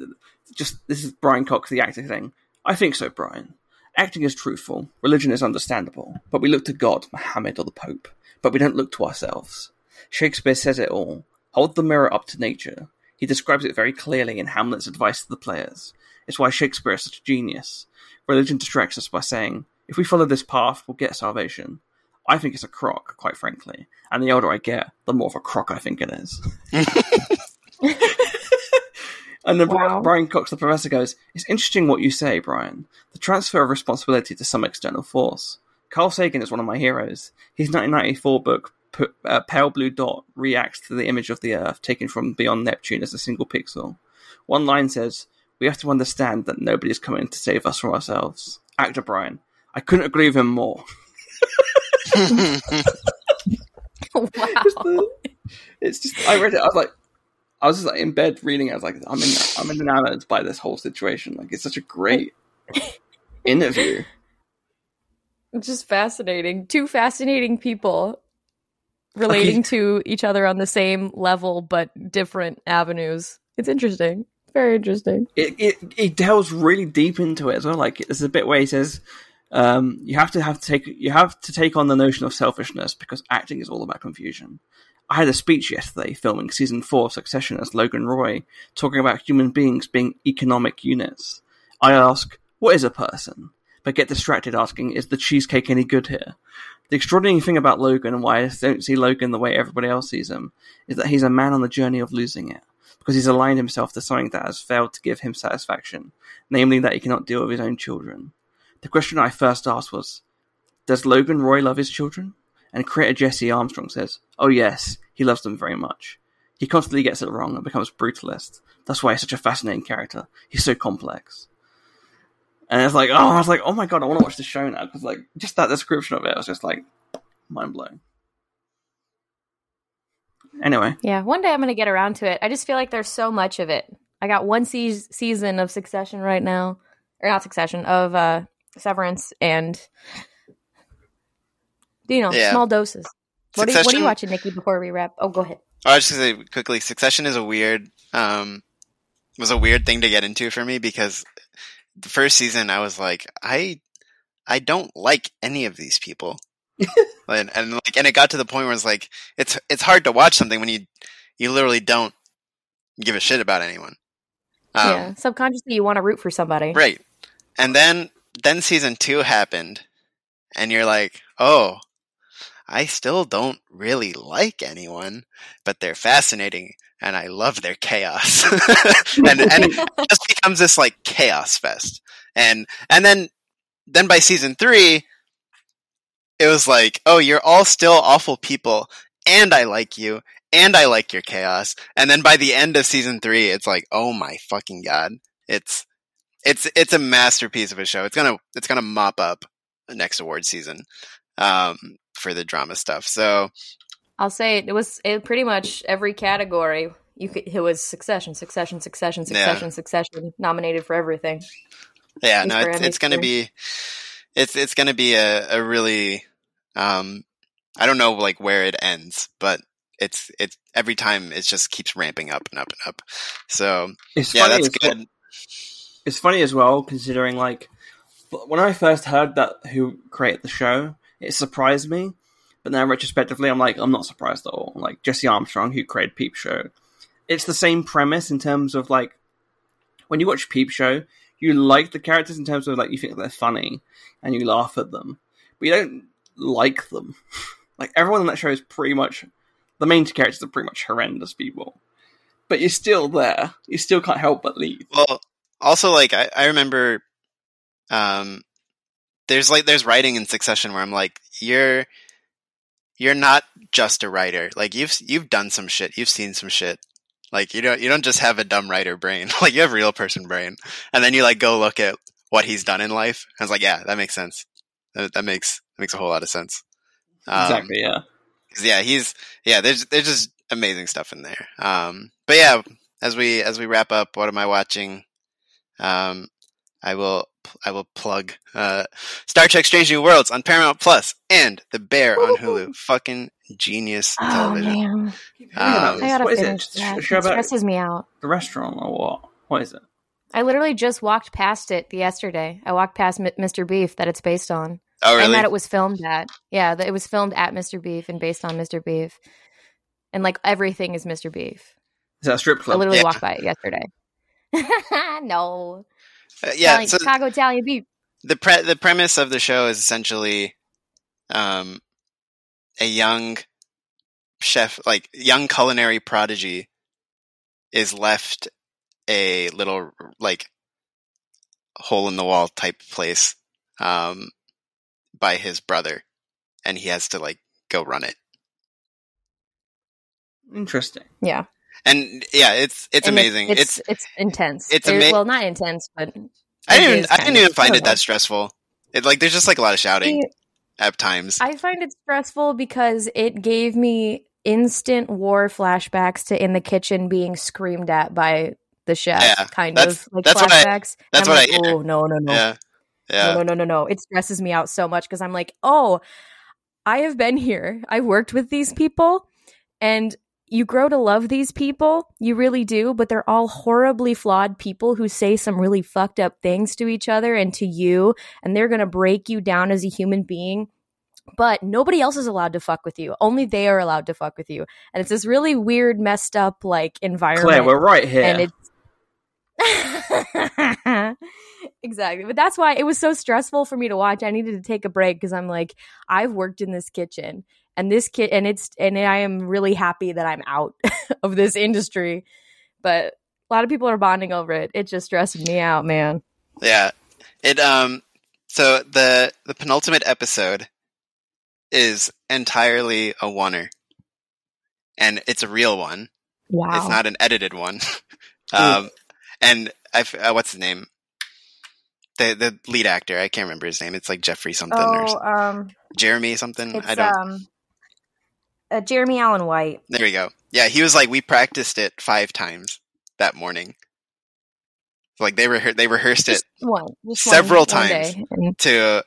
just this is Brian Cox, the actor thing. I think so, Brian. Acting is truthful. Religion is understandable. But we look to God, Muhammad, or the Pope. But we don't look to ourselves. Shakespeare says it all. Hold the mirror up to nature. He describes it very clearly in Hamlet's advice to the players. It's why Shakespeare is such a genius. Religion distracts us by saying, if we follow this path, we'll get salvation. I think it's a crock, quite frankly. And the older I get, the more of a crock I think it is. And then Wow. Brian Cox, the professor, goes, It's interesting what you say, Brian. The transfer of responsibility to some external force. Carl Sagan is one of my heroes. His 1994 book, P- uh, Pale Blue Dot, reacts to the image of the Earth taken from beyond Neptune as a single pixel. One line says, We have to understand that nobody is coming to save us from ourselves. Actor Brian. I couldn't agree with him more. wow. Just the- it's just, I read it, I was like, I was just like in bed reading. I was like, I'm in, I'm enamored by this whole situation. Like, it's such a great interview. It's just fascinating. Two fascinating people relating to each other on the same level but different avenues. It's interesting. Very interesting. It, it it delves really deep into it as well. Like, there's a bit where he says, um, you have to have to take you have to take on the notion of selfishness because acting is all about confusion. I had a speech yesterday filming season four of Succession as Logan Roy, talking about human beings being economic units. I ask, what is a person? But get distracted asking, is the cheesecake any good here? The extraordinary thing about Logan and why I don't see Logan the way everybody else sees him is that he's a man on the journey of losing it, because he's aligned himself to something that has failed to give him satisfaction, namely that he cannot deal with his own children. The question I first asked was, does Logan Roy love his children? And creator Jesse Armstrong says, Oh yes, he loves them very much. He constantly gets it wrong and becomes brutalist. That's why he's such a fascinating character. He's so complex. And it's like, oh, I was like, oh my god, I want to watch the show now because like just that description of it was just like mind blowing. Anyway, Yeah, one day I'm going to get around to it. I just feel like there's so much of it. I got one se- season of Succession right now, or not Succession of uh, Severance, and you know, Yeah. small doses. What are, you, what are you watching, Nicky? Before we wrap? Oh, go ahead. I was just gonna say quickly, Succession is a weird, um, was a weird thing to get into for me because the first season I was like, I, I don't like any of these people, and, and like, and it got to the point where it's like, it's it's hard to watch something when you you literally don't give a shit about anyone. Um, yeah, subconsciously you want to root for somebody. Right. And then then season 2 happened and you're like, "Oh, I still don't really like anyone, but they're fascinating and I love their chaos." and and it just becomes this like chaos fest. And and then then by season 3 it was like, "Oh, you're all still awful people and I like you and I like your chaos." And then by the end of season 3, it's like, "Oh my fucking god." It's it's it's a masterpiece of a show. It's gonna it's gonna mop up the next award season um, for the drama stuff. So I'll say it, it was it pretty much every category. You could, it was Succession, Succession, Succession, Yeah. Succession, Succession, nominated for everything. yeah, no, it's, it's gonna be it's it's gonna be a, a really um, I don't know like where it ends, but it's it's every time it just keeps ramping up and up and up. So it's yeah, funny that's as well- good. it's funny as well considering like when I first heard that who created the show, it surprised me. But now retrospectively, I'm like, I'm not surprised at all. Like Jesse Armstrong, who created Peep Show, it's the same premise in terms of like when you watch Peep Show, you like the characters in terms of like you think they're funny and you laugh at them, but you don't like them. like everyone on that show is pretty much the main two characters are pretty much horrendous people, but you're still there. You still can't help but leave. Well, also like I, I remember um there's like there's writing in succession where I'm like, you're you're not just a writer. Like you've you've done some shit. You've seen some shit. Like you don't you don't just have a dumb writer brain. like you have a real person brain. And then you like go look at what he's done in life. And it's like, yeah, that makes sense. That, that makes that makes a whole lot of sense. Um, exactly. Yeah. 'cause, yeah, he's yeah. There's there's just amazing stuff in there. Um, but yeah, as we as we wrap up, what am I watching? Um, I will I will plug uh, Star Trek: Strange New Worlds on Paramount Plus and The Bear on Hulu. Fucking genius Oh television. man, Um, I gotta what is finish it? that. A It show about stresses me out. the restaurant or what? What is it? I literally just walked past it yesterday. I walked past M- Mr. Beef that it's based on, Oh and that it was filmed at. Yeah, that it was filmed at Mr. Beef and based on Mr. Beef, and like everything is Mr. Beef. Is that a strip club? I literally Yeah. walked by it yesterday. no, Uh, yeah. Italian, So Chicago Italian beef. the pre- the premise of the show is essentially um, a young chef, like young culinary prodigy, is left a little like hole in the wall type place um, by his brother, and he has to like go run it. Interesting. Yeah, And yeah, it's it's And amazing. It's It's, it's, intense. it's ama- well, not intense, but I didn't is I didn't even find it that stressful. It like there's just like a lot of shouting at times. I find it stressful because it gave me instant war flashbacks to in the kitchen being screamed at by the chef, Yeah, kind of like that's what I- flashbacks. That's what I like, hear. Oh no, no, no, yeah, yeah. no, no, no, no, no! It stresses me out so much because I'm like, oh, I have been here. I worked with these people, and you grow to love these people. You really do, but they're all horribly flawed people who say some really fucked up things to each other and to you, and they're gonna break you down as a human being but nobody else is allowed to fuck with you. Only they are allowed to fuck with you. And it's this really weird, messed up like environment. Clare, we're right here. and it's exactly but that's why it was so stressful for me to watch i needed to take a break because i'm like i've worked in this kitchen and this kid and it's and i am really happy that i'm out of this industry but a lot of people are bonding over it it just stressed me out man Yeah. It um so the the penultimate episode is entirely a oner. And it's a real one. wow It's not an edited one. um and i uh, what's his name? The the lead actor, I can't remember his name. It's like Jeffrey something or Oh, s- um, Jeremy something. I don't um, uh, Jeremy Allen White. There we go. Yeah, he was like we practiced it 5 times that morning. Like they rehe- they rehearsed it one just several one- one times. And- to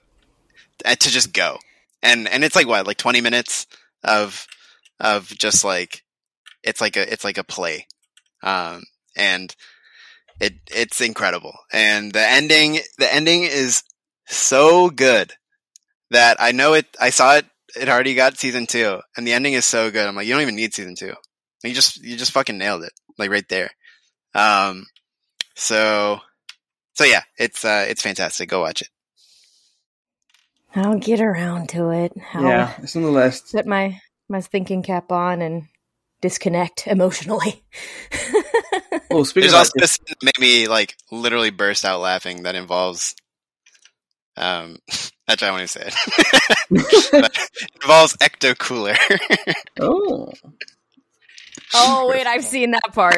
uh, to just go and and it's like what like 20 minutes of of just like it's like a it's like a play um and it it's incredible and the ending the ending is so good that i know it i saw it it already got season two and the ending is so good. I'm like you don't even need season two. You just you just fucking nailed it like right there. Um so so yeah it's uh it's fantastic. Go watch it. I'll get around to it. I'll yeah, it's on the list. put my my thinking cap on and disconnect emotionally. Oh, speaking There's of also this made me like literally burst out laughing that involves um actually I want to say it. it involves ecto cooler. oh, Oh wait, I've seen that part.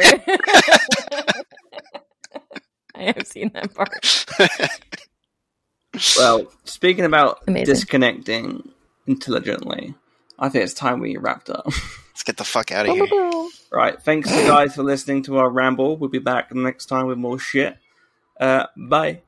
I have seen that part. well, speaking about Amazing. disconnecting intelligently, I think it's time we wrapped up. Let's get the fuck out of here. right, thanks you guys for listening to our ramble. We'll be back next time with more shit. Uh, bye.